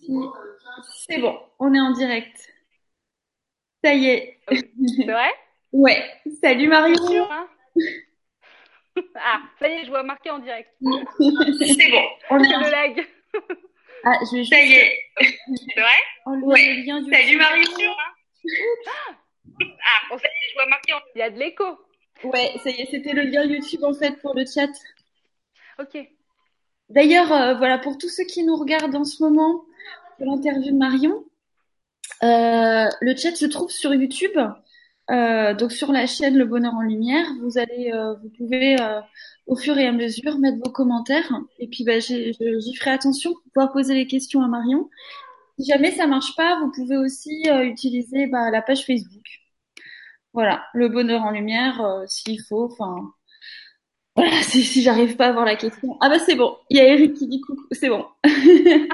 si c'est bon, on est en direct. Ça y est. C'est vrai? Ouais. Salut Marion. Sûr, hein ah, ça y est, je vois marqué en direct. c'est bon. On est en... le lag. Ah, je vais juste Ça y est. C'est vrai? Ouais. le lien du Salut Marion. Ah, Bon, ça y est, je vois marqué en il y a de l'écho. Ouais, ça y est, c'était le lien YouTube en fait pour le chat. Ok. D'ailleurs, euh, voilà, pour tous ceux qui nous regardent en ce moment pour l'interview de Marion, euh, le chat se trouve sur YouTube, euh, donc sur la chaîne Le Bonheur en Lumière. Vous allez, euh, vous pouvez au fur et à mesure mettre vos commentaires, et puis bah, j'y ferai attention pour pouvoir poser les questions à Marion. Si jamais ça marche pas, vous pouvez aussi utiliser bah, la page Facebook. Voilà, Le Bonheur en Lumière, s'il faut. Enfin, voilà, si, si j'arrive pas à voir la question. Ah bah c'est bon, il y a Eric qui dit coucou, c'est bon.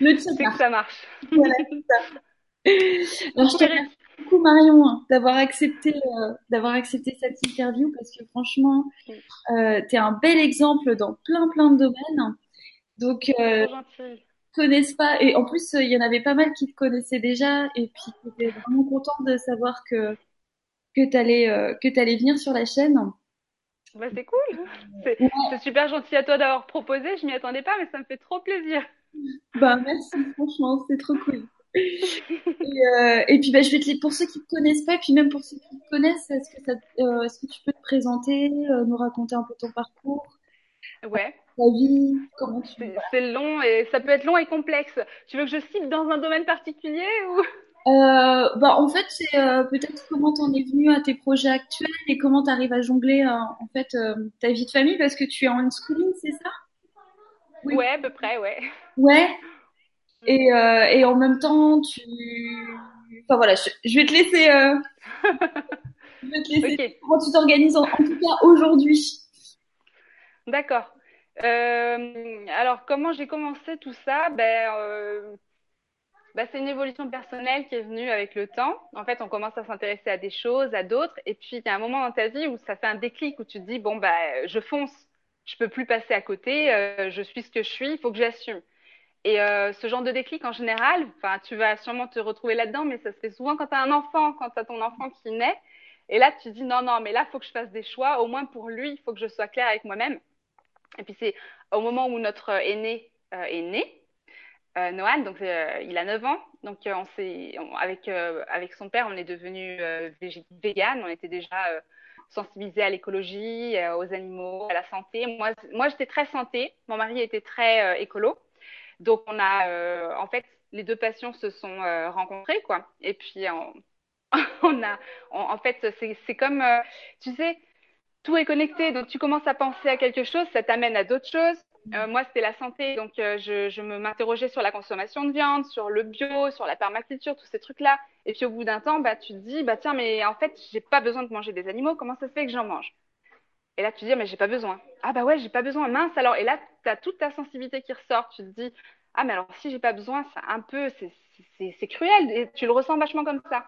Le C'est que ça marche. Voilà, c'est ça. Alors, je te remercie beaucoup Marion hein, d'avoir accepté euh, d'avoir accepté cette interview parce que franchement, euh, tu es un bel exemple dans plein plein de domaines. Donc euh, connaissent pas et en plus euh, il y en avait pas mal qui te connaissaient déjà et puis j'étais vraiment contente de savoir que que t'allais euh, que t'allais venir sur la chaîne. Bah, c'est cool. C'est Ouais. c'est super gentil à toi d'avoir proposé. Je m'y attendais pas, mais ça me fait trop plaisir. Bah merci franchement, c'est trop cool. Et, euh, et puis bah, je vais te pour ceux qui te connaissent pas et puis même pour ceux qui te connaissent, est-ce que ça, euh, est-ce que tu peux te présenter, euh, nous raconter un peu ton parcours, Ouais. ta vie, comment tu C'est c'est long et ça peut être long et complexe. Tu veux que je cite dans un domaine particulier ou? Bah en fait c'est peut-être comment t'en es venu à tes projets actuels et comment t'arrives à jongler en fait ta vie de famille parce que tu es en unschooling, c'est ça? Oui. Ouais, à peu près, ouais. Ouais. Et, euh, et en même temps, tu... Enfin voilà, je, je vais te laisser... euh, Je vais te laisser... Comment tu t'organises en, en tout cas aujourd'hui? D'accord. Euh, alors, comment j'ai commencé tout ça? Ben, euh, ben, c'est une évolution personnelle qui est venue avec le temps. En fait, on commence à s'intéresser à des choses, à d'autres, et puis il y a un moment dans ta vie où ça fait un déclic, où tu te dis, bon, ben, je fonce, je peux plus passer à côté, euh, je suis ce que je suis, il faut que j'assume. Et euh, ce genre de déclic, en général, tu vas sûrement te retrouver là-dedans, mais ça se fait souvent quand tu as un enfant, quand tu as ton enfant qui naît. Et là, tu dis, non, non, mais là, il faut que je fasse des choix, au moins pour lui, il faut que je sois claire avec moi-même. Et puis c'est au moment où notre aîné euh, est né, euh, Noah, donc euh, il a 9 ans, donc euh, on on- avec euh, avec son père, on est devenu euh, vegan, on était déjà euh, sensibilisés à l'écologie, euh, aux animaux, à la santé. Moi, moi j'étais très santé, mon mari était très euh, écolo, donc on a, euh, en fait, les deux passions se sont euh, rencontrées quoi. Et puis on, on a, on- en fait, c'est comme, euh, tu sais tout est connecté, donc tu commences à penser à quelque chose, ça t'amène à d'autres choses. Euh, moi, c'était la santé, donc euh, je, je me m'interrogeais sur la consommation de viande, sur le bio, sur la permaculture, tous ces trucs-là. Et puis au bout d'un temps, bah, tu te dis, bah tiens, mais en fait, j'ai pas besoin de manger des animaux, comment ça se fait que j'en mange? Et là, tu te dis, ah, mais j'ai pas besoin. Ah bah ouais, j'ai pas besoin, mince alors. Et là, tu as toute ta sensibilité qui ressort, tu te dis, ah mais alors si j'ai pas besoin, c'est un peu, c'est cruel, et tu le ressens vachement comme ça.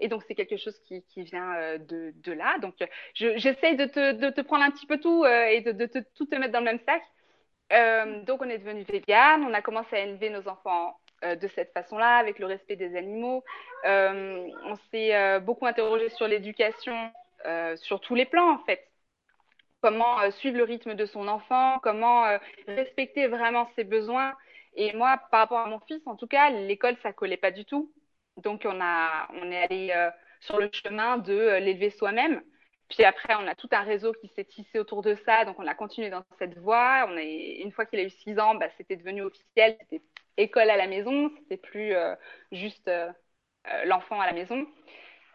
Et donc, c'est quelque chose qui, qui vient euh, de, de là. Donc, je- j'essaye de te, de te prendre un petit peu tout euh, et de, de tout te mettre dans le même sac. Euh, donc, on est devenu vegan. On a commencé à élever nos enfants de cette façon-là, avec le respect des animaux. On s'est beaucoup interrogé sur l'éducation, sur tous les plans, en fait. Comment euh, suivre le rythme de son enfant, comment euh, respecter vraiment ses besoins. Et moi, par rapport à mon fils, en tout cas, l'école, ça collait pas du tout. Donc, on a, on est allé euh, sur le chemin de l'élever soi-même. Puis après, on a tout un réseau qui s'est tissé autour de ça. Donc, on a continué dans cette voie. On est, une fois qu'il a eu six ans, bah, c'était devenu officiel. C'était école à la maison. C'était plus euh, juste euh, l'enfant à la maison.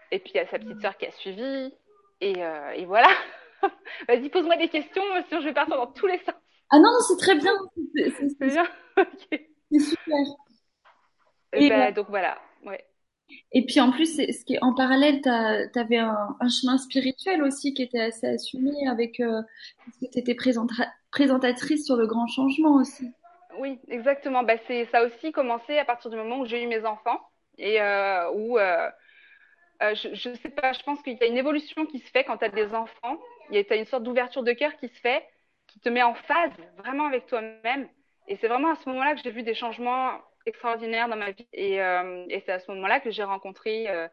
Et puis, il y a sa petite sœur qui a suivi. Et, euh, et voilà. Vas-y, pose-moi des questions, sinon je vais partir dans tous les sens. Ah non, non, c'est très bien, c'est bien? C'est super. Et Et, bah, donc voilà. Ouais. Et puis en plus, ce qui est en parallèle, t'as, t'avais un, un chemin spirituel aussi qui était assez assumé avec euh, parce que t'étais présenta- présentatrice sur le grand changement aussi. Oui, exactement. Bah, c'est ça a aussi commencé à partir du moment où j'ai eu mes enfants et euh, où euh, je, je sais pas, je pense qu'il y a une évolution qui se fait quand tu as des enfants. Il y a une sorte d'ouverture de cœur qui se fait, qui te met en phase vraiment avec toi-même. Et c'est vraiment à ce moment-là que j'ai vu des changements extraordinaire dans ma vie. Et, euh, c'est à ce moment-là que j'ai rencontré. Euh,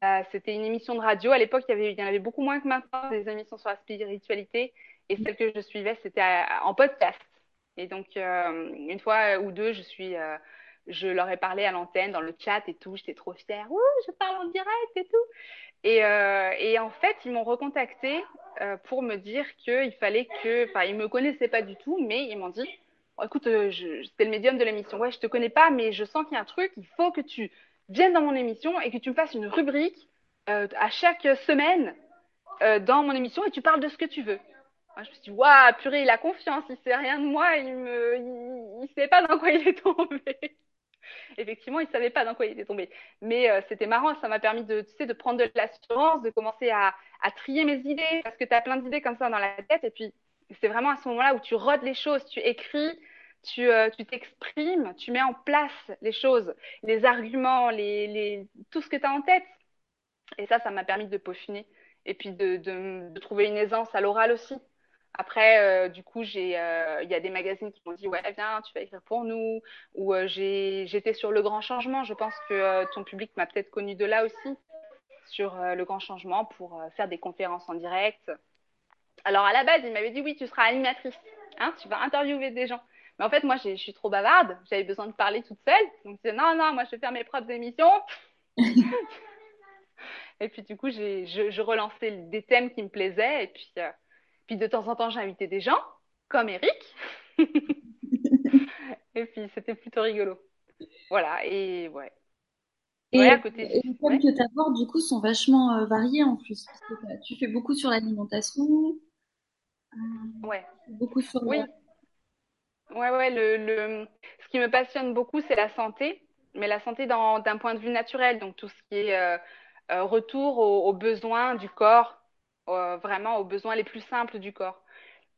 bah, c'était une émission de radio. À l'époque, il y en avait beaucoup moins que maintenant, des émissions sur la spiritualité. Et celle que je suivais, c'était en podcast. Et donc, euh, une fois ou deux, je je leur ai parlé à l'antenne, dans le chat et tout. J'étais trop fière. Ouh, je parle en direct et tout. Et, euh, et en fait, ils m'ont recontacté euh, pour me dire qu'il fallait que, enfin, ils me connaissaient pas du tout, mais ils m'ont dit, oh, écoute, euh, c'était le médium de l'émission. Ouais, je te connais pas, mais je sens qu'il y a un truc. Il faut que tu viennes dans mon émission et que tu me fasses une rubrique à chaque semaine dans mon émission et tu parles de ce que tu veux. Je me suis dit, waouh, purée, il a confiance, il sait rien de moi, il me, il, il sait pas dans quoi il est tombé. Effectivement, il savait pas dans quoi il était tombé. Mais euh, c'était marrant, ça m'a permis de, tu sais, de prendre de l'assurance, de commencer à, à trier mes idées, parce que tu as plein d'idées comme ça dans la tête. Et puis, c'est vraiment à ce moment-là où tu rodes les choses, tu écris, tu euh, t'exprimes, tu mets en place les choses, les arguments, les, les, tout ce que tu as en tête. Et ça, ça m'a permis de peaufiner et puis de, de trouver une aisance à l'oral aussi. Après, euh, du coup, j'ai, euh, il y a des magazines qui m'ont dit, ouais, viens, tu vas écrire pour nous. Ou euh, j'ai, j'étais sur Le Grand Changement. Je pense que ton public m'a peut-être connu de là aussi, sur Le Grand Changement, pour faire des conférences en direct. Alors, à la base, il m'avait dit, oui, tu seras animatrice. Hein, tu vas interviewer des gens. Mais en fait, moi, je suis trop bavarde. J'avais besoin de parler toute seule. Donc, je disais, non, non, moi, je vais faire mes propres émissions. et puis, du coup, j'ai, je, je relançais des thèmes qui me plaisaient. Et puis, puis de temps en temps, j'invitais des gens, comme Eric. et puis c'était plutôt rigolo. Voilà, et ouais. Ouais, Et, à côté. et les thèmes Ouais. que tu abordes, du coup, sont vachement euh, variés en plus. Parce que tu fais beaucoup sur l'alimentation, euh, Ouais. beaucoup sur Oui. le... Ouais, ouais, le, le... ce qui me passionne beaucoup, c'est la santé, mais la santé d'un point de vue naturel, donc tout ce qui est euh, euh, retour aux, aux besoins du corps, euh, vraiment aux besoins les plus simples du corps.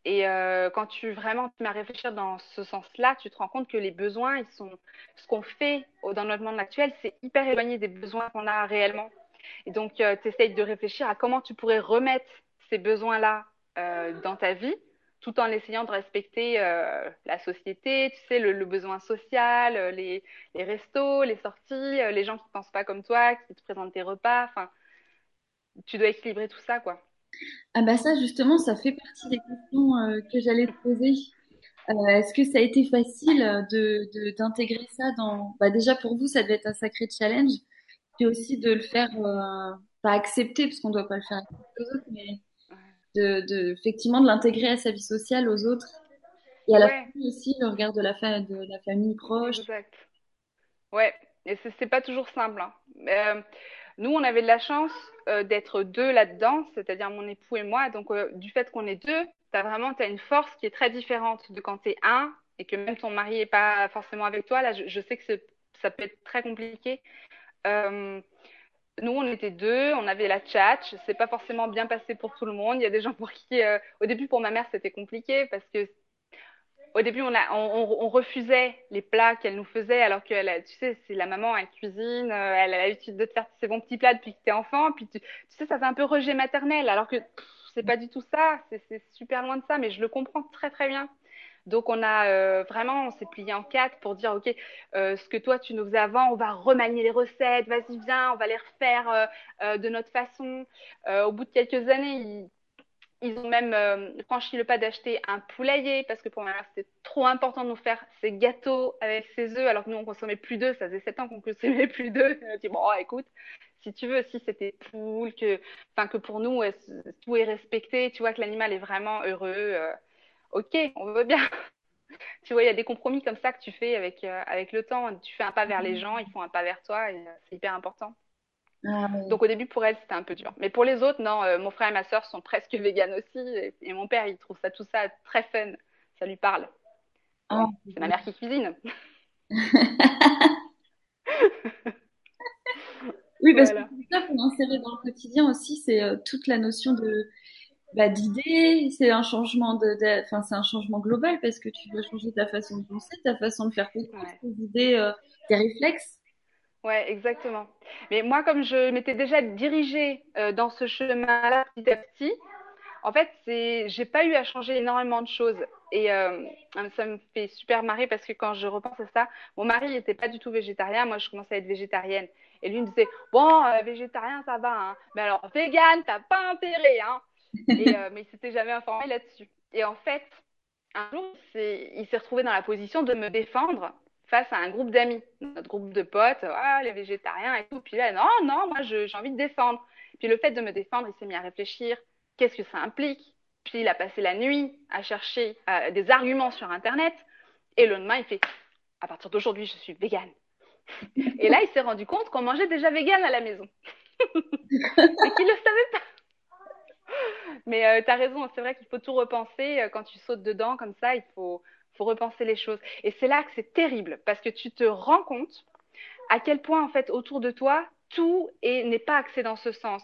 Et euh, quand tu vraiment te mets à réfléchir dans ce sens-là, tu te rends compte que les besoins, ils sont, ce qu'on fait dans notre monde actuel, c'est hyper éloigné des besoins qu'on a réellement. Et donc, tu essayes de réfléchir à comment tu pourrais remettre ces besoins-là euh, dans ta vie, tout en essayant de respecter euh, la société, tu sais, le, besoin social, euh, les, les restos, les sorties, euh, les gens qui ne pensent pas comme toi, qui te présentent tes repas. Enfin, tu dois équilibrer tout ça, quoi. Ah bah ça, justement, ça fait partie des questions euh, que j'allais te poser. Euh, est-ce que ça a été facile de, d'intégrer ça dans... Bah déjà, pour vous, ça devait être un sacré challenge. Puis aussi de le faire, euh, pas accepter, parce qu'on doit pas le faire accepter aux autres, mais de, de, effectivement, de l'intégrer à sa vie sociale, aux autres. Et à la Ouais, famille aussi, le regard de la, fa de la famille proche. exact. Ouais, et c'est pas toujours simple, hein. Nous, on avait de la chance euh, d'être deux là-dedans, c'est-à-dire mon époux et moi. Donc, euh, du fait qu'on est deux, t'as vraiment, t'as une force qui est très différente de quand t'es un et que même ton mari est pas forcément avec toi. Là, je, sais que ça peut être très compliqué. Euh, nous, on était deux, on avait la tchatch. C'est pas forcément bien passé pour tout le monde. Il y a des gens pour qui, au début, pour ma mère, c'était compliqué parce que au début, on, refusait les plats qu'elle nous faisait, alors que tu sais, c'est la maman, elle cuisine, euh, elle a l'habitude de te faire ses bons petits plats depuis que t'es enfant, puis tu, sais, ça fait un peu rejet maternel, alors que c'est pas du tout ça, c'est super loin de ça, mais je le comprends très très bien. Donc on a euh, vraiment, on s'est plié en quatre pour dire, ok, euh, ce que toi tu nous faisais avant, on va remanier les recettes, vas-y viens, on va les refaire de notre façon. Au bout de quelques années, ils ont même euh, franchi le pas d'acheter un poulailler parce que pour ma mère c'était trop important de nous faire ces gâteaux avec ses œufs alors que nous on consommait plus d'œufs, ça faisait sept ans qu'on consommait plus d'œufs. Elle a dit bon oh, écoute, si tu veux, si c'était poule, que, que pour nous tout est respecté, tu vois que l'animal est vraiment heureux, euh, ok, on veut bien. tu vois, il y a des compromis comme ça que tu fais avec euh, avec le temps. Tu fais un pas vers les gens, ils font un pas vers toi et c'est hyper important. Ah. Donc au début pour elle c'était un peu dur. Mais pour les autres, non, euh, mon frère et ma sœur sont presque véganes aussi. Et, et mon père il trouve ça tout ça très fun. Ça lui parle. Ah, Ouais, c'est ma mère qui cuisine. Oui, parce que c'est ça pour l'insérer dans le quotidien aussi, c'est euh, toute la notion de bah, d'idée, c'est un changement de, enfin c'est un changement global parce que tu dois changer ta façon de penser, ta façon de faire tes Ouais. tes idées, euh, tes réflexes. Ouais, exactement. Mais moi, comme je m'étais déjà dirigée euh, dans ce chemin-là petit à petit, En fait, c'est, j'ai pas eu à changer énormément de choses. Et euh, ça me fait super marrer parce que quand je repense à ça, mon mari était pas du tout végétarien. Moi, je commençais à être végétarienne. Et lui me disait, bon, euh, végétarien, ça va, hein. Mais alors, vegan, t'as pas intérêt, hein. Mais il s'était jamais informé là-dessus. Et en fait, un jour, il s'est retrouvé dans la position de me défendre face à un groupe d'amis, notre groupe de potes, ah, les végétariens et tout. Puis là, non, non, moi, j'ai envie de défendre. Puis le fait de me défendre, il s'est mis à réfléchir, qu'est-ce que ça implique? Puis il a passé la nuit à chercher euh, des arguments sur Internet. Et le lendemain, il fait, à partir d'aujourd'hui, je suis végane. Et là, il s'est rendu compte qu'on mangeait déjà vegan à la maison. Et qu'il le savait pas. Mais euh, tu as raison, c'est vrai qu'il faut tout repenser. Quand tu sautes dedans comme ça, il faut, faut repenser les choses. Et c'est là que c'est terrible, parce que tu te rends compte à quel point, en fait, autour de toi, tout est- n'est pas axé dans ce sens.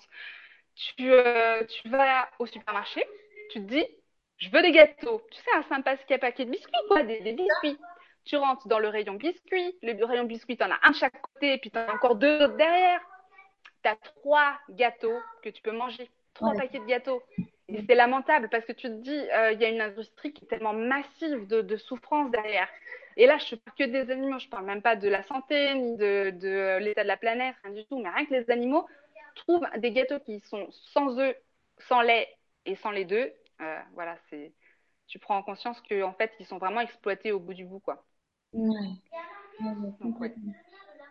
Tu, euh, tu vas au supermarché, tu te dis, je veux des gâteaux. Tu sais, un sympa petit paquet de biscuits, quoi, des, des biscuits. Tu rentres dans le rayon biscuits, le rayon biscuits, t'en as un de chaque côté, et puis t'en as encore deux autres derrière. T'as trois gâteaux que tu peux manger, trois Ouais. paquets de gâteaux. Et c'est lamentable parce que tu te dis, euh, il y a une industrie qui est tellement massive de, de souffrance derrière. Et là, je ne parle que des animaux, je parle même pas de la santé, ni de, de l'état de la planète, rien du tout. Mais rien que les animaux trouvent des gâteaux qui sont sans œufs, sans lait et sans les deux. Euh, voilà, c'est, tu prends en conscience que en fait, ils sont vraiment exploités au bout du bout, quoi. Ouais. Donc, ouais.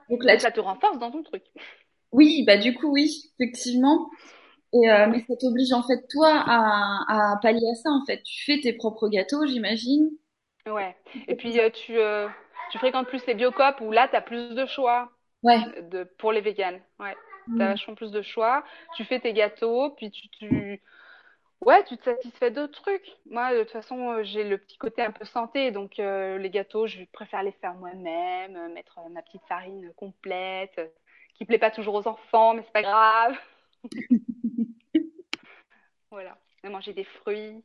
Donc là, ça te renforce dans ton truc. oui, bah du coup, oui, effectivement. Et, euh, mais ça t'oblige en fait toi à, à pallier à ça en fait. Tu fais tes propres gâteaux, j'imagine. Ouais. Et puis, euh, tu, euh, tu fréquentes plus les biocopes où là, tu as plus de choix Ouais. de, pour les véganes. Ouais. Tu as vachement plus de choix. Tu fais tes gâteaux, puis tu, tu... Ouais, tu te satisfais d'autres trucs. Moi, de toute façon, j'ai le petit côté un peu santé, donc euh, les gâteaux, je préfère les faire moi-même, mettre ma petite farine complète, qui plaît pas toujours aux enfants, mais c'est pas grave. Voilà. Manger des fruits.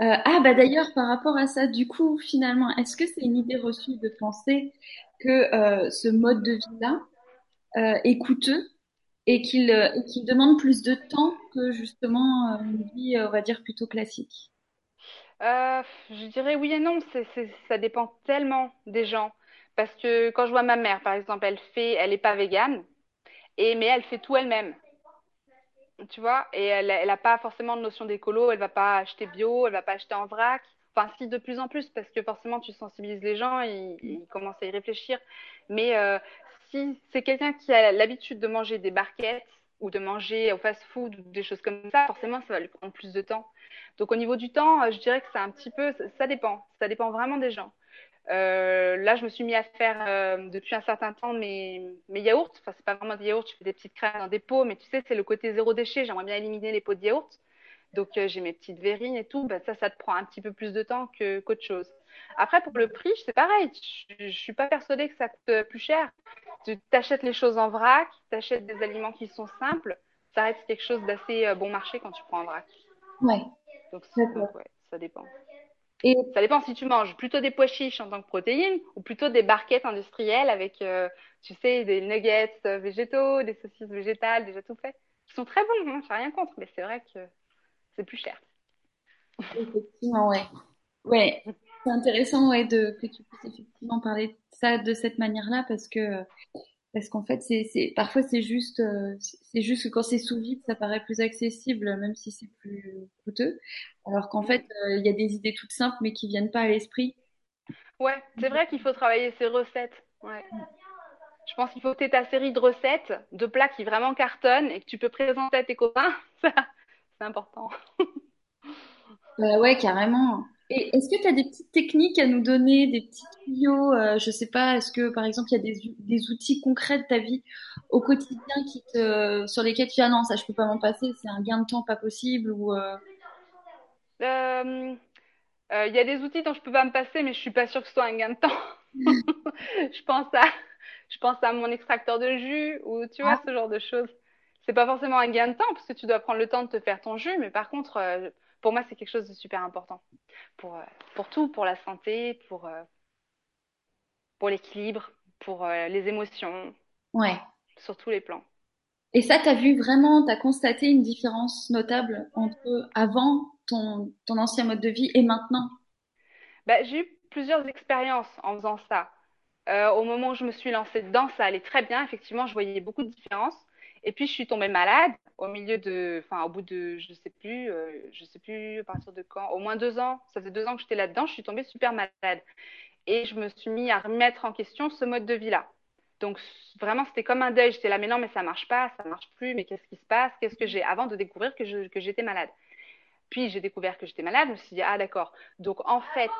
Euh, ah bah d'ailleurs par rapport à ça, du coup finalement, est-ce que c'est une idée reçue de penser que euh, ce mode de vie-là euh, est coûteux et qu'il demande plus de temps que justement une vie, on va dire, plutôt classique? Je dirais oui et non, ça dépend tellement des gens. Parce que quand je vois ma mère, par exemple, elle fait, elle est pas végane, et mais elle fait tout elle-même. Tu vois, et elle, elle pas forcément de notion d'écolo, elle va pas acheter bio, elle va pas acheter en vrac. Enfin, si, de plus en plus, parce que forcément, tu sensibilises les gens, ils, ils commencent à y réfléchir. Mais euh, si c'est quelqu'un qui a l'habitude de manger des barquettes ou de manger au fast-food ou des choses comme ça, forcément, ça va lui prendre plus de temps. Donc, au niveau du temps, euh, je dirais que c'est un petit peu, ça dépend. Ça dépend vraiment des gens. Euh, là, je me suis mis à faire euh, depuis un certain temps mes, mes yaourts. Enfin, c'est pas vraiment des yaourts, je fais des petites crèmes dans des pots, mais tu sais, c'est le côté zéro déchet. J'aimerais bien éliminer les pots de yaourt. Donc, euh, j'ai mes petites verrines et tout. Ben, ça, ça te prend un petit peu plus de temps que qu'autre chose. Après, pour le prix, c'est pareil. Je, je suis pas persuadée que ça coûte plus cher. Tu t'achètes les choses en vrac, tu achètes des aliments qui sont simples. Ça reste quelque chose d'assez bon marché quand tu prends en vrac. Ouais, Donc, d'accord. donc ouais, ça dépend. Et Ça dépend si tu manges plutôt des pois chiches en tant que protéines ou plutôt des barquettes industrielles avec, euh, tu sais, des nuggets végétaux, des saucisses végétales déjà tout fait. Ils sont très bons, hein, j'ai rien contre, mais c'est vrai que c'est plus cher. effectivement, ouais. Ouais, c'est intéressant ouais, de, que tu puisses effectivement parler de ça de cette manière-là parce que parce qu'en fait c'est parfois c'est juste euh, c'est juste que quand c'est sous vide ça paraît plus accessible même si c'est plus coûteux alors qu'en fait euh, il y a des idées toutes simples mais qui viennent pas à l'esprit. Ouais, c'est vrai qu'il faut travailler ces recettes. Ouais. Je pense qu'il faut que tu aies ta série de recettes, de plats qui vraiment cartonnent et que tu peux présenter à tes copains. Ça, c'est important. Euh, ouais, carrément. Et est-ce que tu as des petites techniques à nous donner, des petits tuyaux, euh, je sais pas, est-ce que par exemple il y a des, ou- des outils concrets de ta vie au quotidien qui te, sur lesquels tu dis ah non, ça je peux pas m'en passer, c'est un gain de temps pas possible ou euh, Euh, euh, Il y a des outils dont je peux pas me passer, mais je suis pas sûre que ce soit un gain de temps. Je pense à, je pense à mon extracteur de jus ou tu vois ce genre de choses. C'est pas forcément un gain de temps parce que tu dois prendre le temps de te faire ton jus, mais par contre, pour moi, c'est quelque chose de super important pour euh, pour tout, pour la santé, pour euh, pour l'équilibre, pour euh, les émotions, ouais. sur tous les plans. Et ça, t'as vu vraiment, t'as constaté une différence notable entre avant ton, ton ancien mode de vie et maintenant? Bah, j'ai eu plusieurs expériences en faisant ça. Euh, au moment où je me suis lancée dedans, ça allait très bien. Effectivement, je voyais beaucoup de différences. Et puis, je suis tombée malade au milieu de, enfin, au bout de, je sais plus, euh, je sais plus à partir de quand, au moins deux ans. Ça faisait deux ans que j'étais là-dedans. Je suis tombée super malade. Et je me suis mis à remettre en question ce mode de vie-là. Donc, vraiment, c'était comme un deuil. J'étais là, mais non, mais ça marche pas, ça marche plus, mais qu'est-ce qui se passe? Qu'est-ce que j'ai? Avant de découvrir que je, que j'étais malade. Puis j'ai découvert que j'étais malade, je me suis dit, ah d'accord. Donc en fait,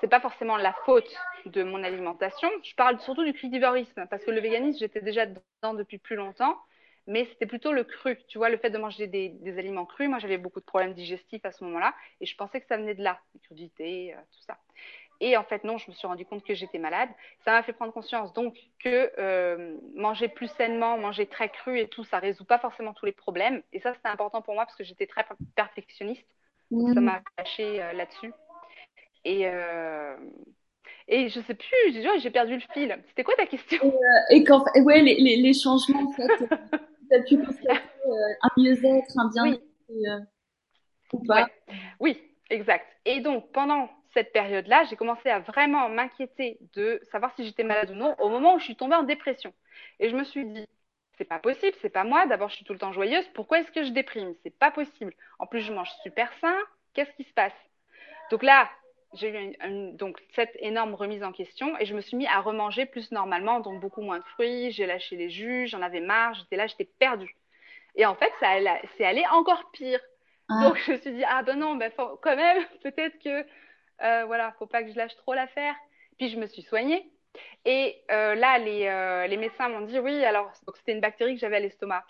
c'est pas forcément la faute de mon alimentation. Je parle surtout du crudivorisme, parce que le véganisme, j'étais déjà dedans depuis plus longtemps, mais c'était plutôt le cru. Tu vois, le fait de manger des, des aliments crus, moi j'avais beaucoup de problèmes digestifs à ce moment-là, et je pensais que ça venait de là, les crudités, euh, tout ça. Et en fait, non, je me suis rendu compte que j'étais malade. Ça m'a fait prendre conscience donc que euh, manger plus sainement, manger très cru et tout, ça résout pas forcément tous les problèmes. Et ça, c'était important pour moi parce que j'étais très perfectionniste. Donc ça m'a caché euh, là-dessus. Et, et je sais plus, j'ai perdu le fil. C'était quoi ta question? Et fait, ouais, les, les, les changements, en fait, constater euh, un mieux-être, un bien-être, Oui, euh, ou pas? ouais, oui, exact. Et donc, pendant cette période-là, j'ai commencé à vraiment m'inquiéter de savoir si j'étais malade ou non au moment où je suis tombée en dépression. Et je me suis dit, c'est pas possible, c'est pas moi. D'abord, je suis tout le temps joyeuse. Pourquoi est-ce que je déprime? C'est pas possible. En plus, je mange super sain. Qu'est-ce qui se passe? Donc là, j'ai eu une, une- donc cette énorme remise en question et je me suis mis à remanger plus normalement, donc beaucoup moins de fruits. J'ai lâché les jus, j'en avais marre. J'étais là, j'étais perdue. Et en fait, ça c'est allé encore pire. Ah, Donc je me suis dit, ah ben non, ben faut- quand même, peut-être que euh, voilà, faut pas que je lâche trop l'affaire. Puis je me suis soignée. Et euh, là, les, euh, les médecins m'ont dit, oui, alors donc c'était une bactérie que j'avais à l'estomac,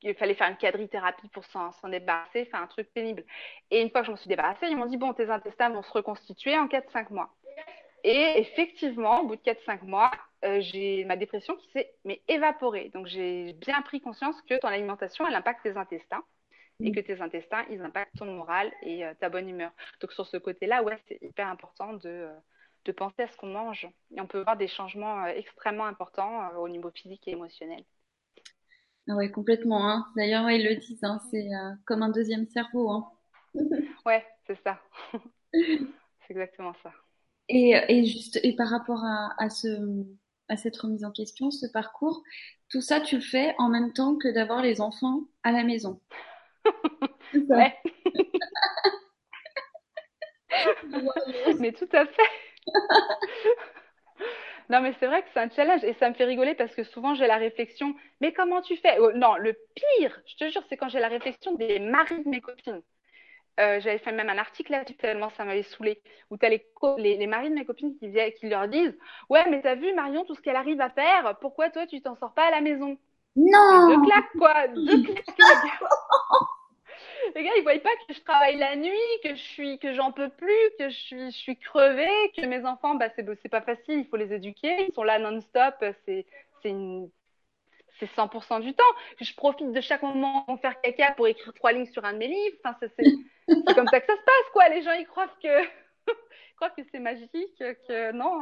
qu'il fallait faire une quadrithérapie pour s'en s'en débarrasser, faire un truc pénible. Et une fois que je m'en suis débarrassée, ils m'ont dit, bon, tes intestins vont se reconstituer en quatre cinq mois. Et effectivement, au bout de quatre cinq mois, euh, j'ai ma dépression qui s'est mais évaporée. Donc j'ai bien pris conscience que ton alimentation, elle impacte tes intestins et que tes intestins, ils impactent ton moral et euh, ta bonne humeur. Donc sur ce côté-là, ouais, c'est hyper important de, euh, de penser à ce qu'on mange. Et on peut voir des changements extrêmement importants au niveau physique et émotionnel. Ouais, complètement, hein. D'ailleurs, ouais, ils le disent, hein, c'est euh, comme un deuxième cerveau, hein. Ouais, c'est ça. C'est exactement ça. Et, et juste, et par rapport à, à ce, à cette remise en question, ce parcours, tout ça, tu le fais en même temps que d'avoir les enfants à la maison. Ouais, mais tout à fait. Non, mais c'est vrai que c'est un challenge et ça me fait rigoler parce que souvent j'ai la réflexion, mais comment tu fais? Oh, non, le pire, je te jure, c'est quand j'ai la réflexion des maris de mes copines. Euh, j'avais fait même un article là-dessus tellement ça m'avait saoulé où t'as les, co- les, les maris de mes copines qui, qui leur disent Ouais, mais t'as vu Marion tout ce qu'elle arrive à faire, pourquoi toi tu t'en sors pas à la maison? Mais deux Non! claques quoi, deux claques. Les gars, ils voient pas que je travaille la nuit, que je suis, que j'en peux plus, que je suis, je suis crevée, que mes enfants, bah c'est pas facile, il faut les éduquer, ils sont là non-stop, c'est c'est c'est 100% du temps. Je profite de chaque moment pour faire caca pour écrire trois lignes sur un de mes livres. Enfin, c'est comme ça que ça se passe, quoi. Les gens, ils croient que, croient que c'est magique, que non.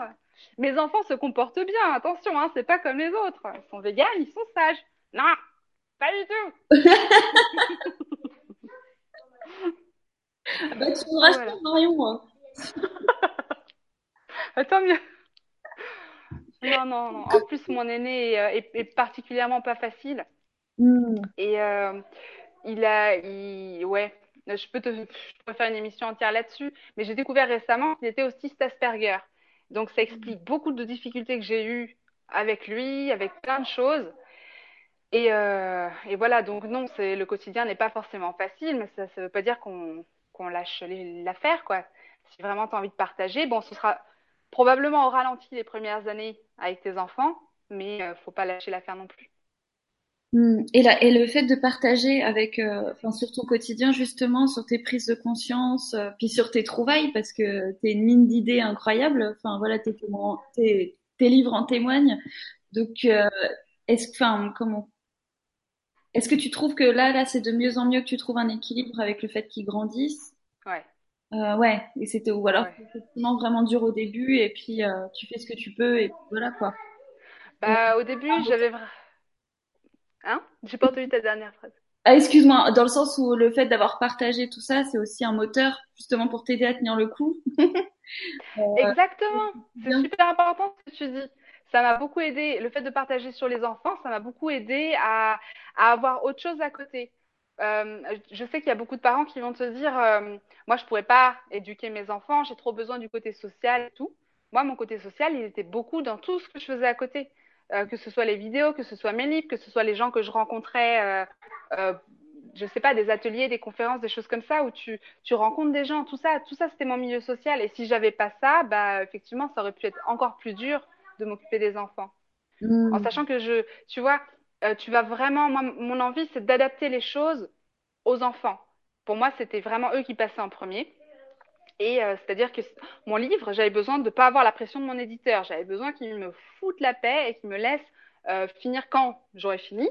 Mes enfants se comportent bien, attention, hein, c'est pas comme les autres. Ils sont véganes, ils sont sages. Non, pas du tout. Bah, tu me Voilà. rassures, Marion. hein. Attends mieux. Non, non, non. En plus, mon aîné est, euh, est- est particulièrement pas facile. Hmm. Et euh, il a, il, ouais, je peux te, je faire une émission entière là-dessus, mais j'ai découvert récemment qu'il était autiste Asperger. Donc ça explique beaucoup de difficultés que j'ai eues avec lui, avec plein de choses. Et, euh, et voilà, donc non, le quotidien n'est pas forcément facile, mais ça ne veut pas dire qu'on lâche l'affaire, quoi. Si vraiment tu as envie de partager, bon, ce sera probablement au ralenti les premières années avec tes enfants, mais euh, faut pas lâcher l'affaire non plus. Hmm. Et, le fait de partager avec, euh, enfin, sur ton quotidien, justement, sur tes prises de conscience, puis sur tes trouvailles, parce que t'es une mine d'idées incroyable. Enfin, voilà, tes, livres en témoignent. Donc, est-ce, enfin, comment, est-ce que tu trouves que là, là, c'est de mieux en mieux que tu trouves un équilibre avec le fait qu'ils grandissent? Ouais, Euh, ouais, et c'était, ou alors, ouais. effectivement vraiment dur au début, et puis, euh, tu fais ce que tu peux, et voilà, quoi. Bah, au début, j'avais Hein? J'ai pas entendu ta dernière phrase. Ah, excuse-moi, dans le sens où le fait d'avoir partagé tout ça, c'est aussi un moteur justement pour t'aider à tenir le coup. Euh, Exactement. C'est super important ce que tu dis. Ça m'a beaucoup aidé. Le fait de partager sur les enfants, ça m'a beaucoup aidé à, avoir autre chose à côté. Euh, je sais qu'il y a beaucoup de parents qui vont te dire, euh, moi je pourrais pas éduquer mes enfants, j'ai trop besoin du côté social et tout. Moi, mon côté social, il était beaucoup dans tout ce que je faisais à côté, euh, que ce soit les vidéos, que ce soit mes livres, que ce soit les gens que je rencontrais, je sais pas, des ateliers, des conférences, des choses comme ça où tu, tu rencontres des gens, tout ça, tout ça, c'était mon milieu social. Et si j'avais pas ça, bah effectivement, ça aurait pu être encore plus dur de m'occuper des enfants. En Mm. sachant que je, tu vois, euh, tu vas vraiment, moi, mon envie, c'est d'adapter les choses aux enfants. Pour moi, c'était vraiment eux qui passaient en premier. Et euh, c'est-à-dire que mon livre, j'avais besoin de ne pas avoir la pression de mon éditeur. J'avais besoin qu'il me foute la paix et qu'il me laisse euh, finir quand j'aurais fini.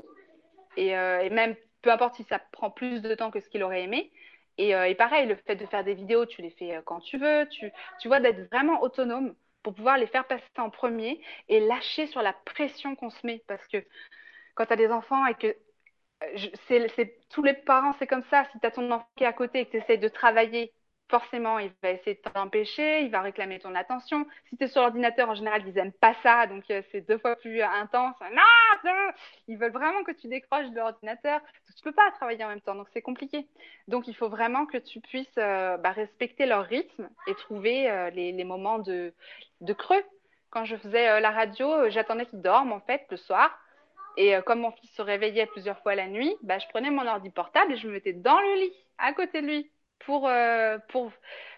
Et, euh, et même, peu importe si ça prend plus de temps que ce qu'il aurait aimé. Et, et pareil, le fait de faire des vidéos, tu les fais quand tu veux. Tu, tu vois, d'être vraiment autonome pour pouvoir les faire passer en premier et lâcher sur la pression qu'on se met. Parce que quand tu as des enfants et que euh, je- tous les parents, c'est comme ça. Si tu as ton enfant qui est à côté et que tu essaies de travailler, forcément, il va essayer de t'empêcher, il va réclamer ton attention. Si tu es sur l'ordinateur, en général, ils aiment pas ça, donc euh, c'est deux fois plus euh, intense. Non, ils veulent vraiment que tu décroches de l'ordinateur. Tu peux pas travailler en même temps, donc c'est compliqué. Donc il faut vraiment que tu puisses euh, bah, respecter leur rythme et trouver les, moments de, creux. Quand je faisais la radio, j'attendais qu'ils dorment en fait le soir. Et comme mon fils se réveillait plusieurs fois la nuit, bah, je prenais mon ordi portable et je me mettais dans le lit, à côté de lui, pour, euh, pour...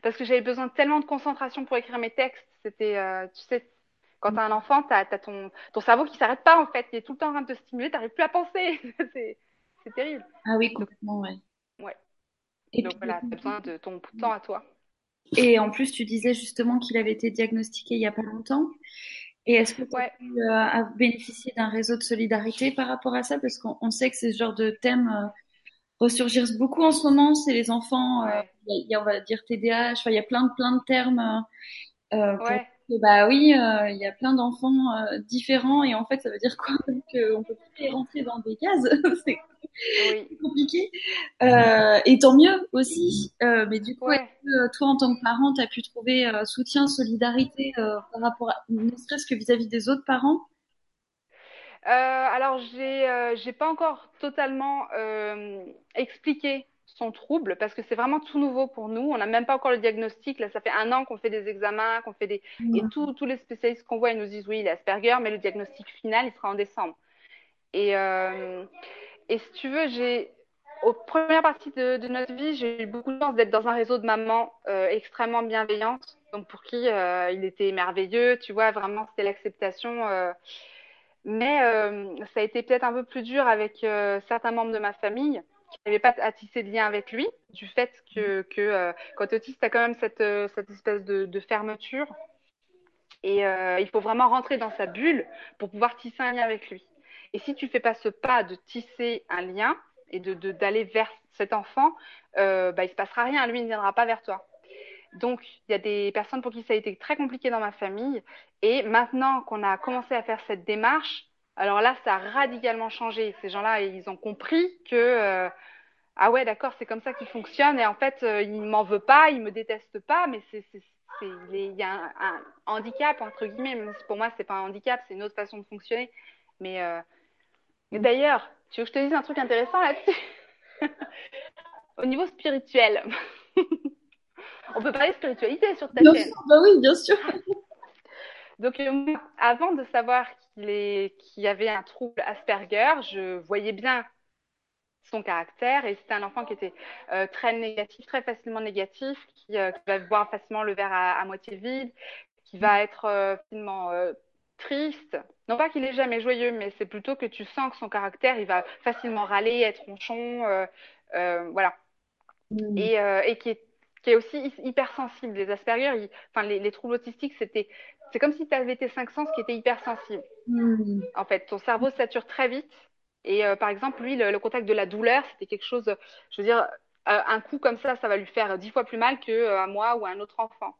parce que j'avais besoin de tellement de concentration pour écrire mes textes. C'était, euh, tu sais, quand t'as un enfant, t'as, t'as ton, ton cerveau qui s'arrête pas en fait, il est tout le temps en train de te stimuler, t'arrives plus à penser. c'est, terrible. Ah oui, complètement, ouais. ouais. Et Donc puis, voilà, t'as besoin de ton temps à toi. et en plus, tu disais justement qu'il avait été diagnostiqué il y a pas longtemps. Et est-ce que tu as Ouais. pu euh, bénéficier d'un réseau de solidarité par rapport à ça? Parce qu'on on sait que c'est ce genre de thème euh, ressurgissent beaucoup en ce moment. C'est les enfants, euh, Ouais. il y, a, il y a, on va dire TDAH, enfin, il y a plein de, plein de termes euh, euh, pour Ouais. bah oui, euh, il y a plein d'enfants euh, différents et en fait, ça veut dire quoi? Qu'on peut plus les rentrer dans des cases? C'est Oui. compliqué. Euh, et tant mieux aussi. Euh, mais du coup, est-ce Ouais. que, toi, en tant que parent, tu as pu trouver euh, soutien, solidarité euh, par rapport à, ne serait-ce que vis-à-vis des autres parents? Euh, alors, j'ai euh, j'ai pas encore totalement euh, expliqué son trouble parce que c'est vraiment tout nouveau pour nous. On n'a même pas encore le diagnostic. Là, ça fait un an qu'on fait des examens, qu'on fait des et tous les spécialistes qu'on voit, ils nous disent oui, il a Asperger, mais le diagnostic final, il sera en décembre. Et euh, et si tu veux, j'ai aux premières parties de, de notre vie, j'ai eu beaucoup de chance d'être dans un réseau de mamans euh, extrêmement bienveillantes, donc pour qui euh, il était merveilleux. Tu vois, vraiment, c'était l'acceptation. Mais euh, ça a été peut-être un peu plus dur avec euh, certains membres de ma famille qui n'avaient pas à tisser de lien avec lui, du fait que, euh, quand tu autiste, tu as quand même cette, espèce de, de fermeture. Et il faut vraiment rentrer dans sa bulle pour pouvoir tisser un lien avec lui. Et si tu fais pas ce pas de tisser un lien et de de- d'aller vers cet enfant, euh, bah, il se passera rien. Lui, ne viendra pas vers toi. Donc, il y a des personnes pour qui ça a été très compliqué dans ma famille. Et maintenant qu'on a commencé à faire cette démarche, alors là, ça a radicalement changé. Ces gens-là, ils ont compris que, euh, ah ouais, d'accord, c'est comme ça qu'il fonctionne. Et en fait, euh, il m'en veut pas, il me déteste pas, mais c'est, il y a un, handicap, entre guillemets. Même si pour moi, c'est pas un handicap, c'est une autre façon de fonctionner. Mais, euh, et d'ailleurs, tu veux que je te dise un truc intéressant là-dessus? Au niveau spirituel. Peut parler de spiritualité sur ta Bien chaîne. sûr, bah oui, bien sûr. Donc, euh, avant de savoir qu'il est, qu'il y avait un trouble Asperger, je voyais bien son caractère et c'était un enfant qui était euh, très négatif, très facilement négatif, qui, euh, qui va voir facilement le verre à, à moitié vide, qui va être facilement triste. Non pas qu'il est jamais joyeux, mais c'est plutôt que tu sens que son caractère, il va facilement râler, être ronchon, voilà. Mm. Et, et qui est, qui est aussi hy- hypersensible. Les Asperger, ils- enfin les, les troubles autistiques, c'était, c'est comme si tu avais tes cinq sens qui étaient hypersensibles. Mm. En fait, ton cerveau sature très vite. Et euh, par exemple, lui, le, le contact de la douleur, c'était quelque chose, je veux dire, euh, un coup comme ça, ça va lui faire dix fois plus mal que euh, moi ou à un autre enfant.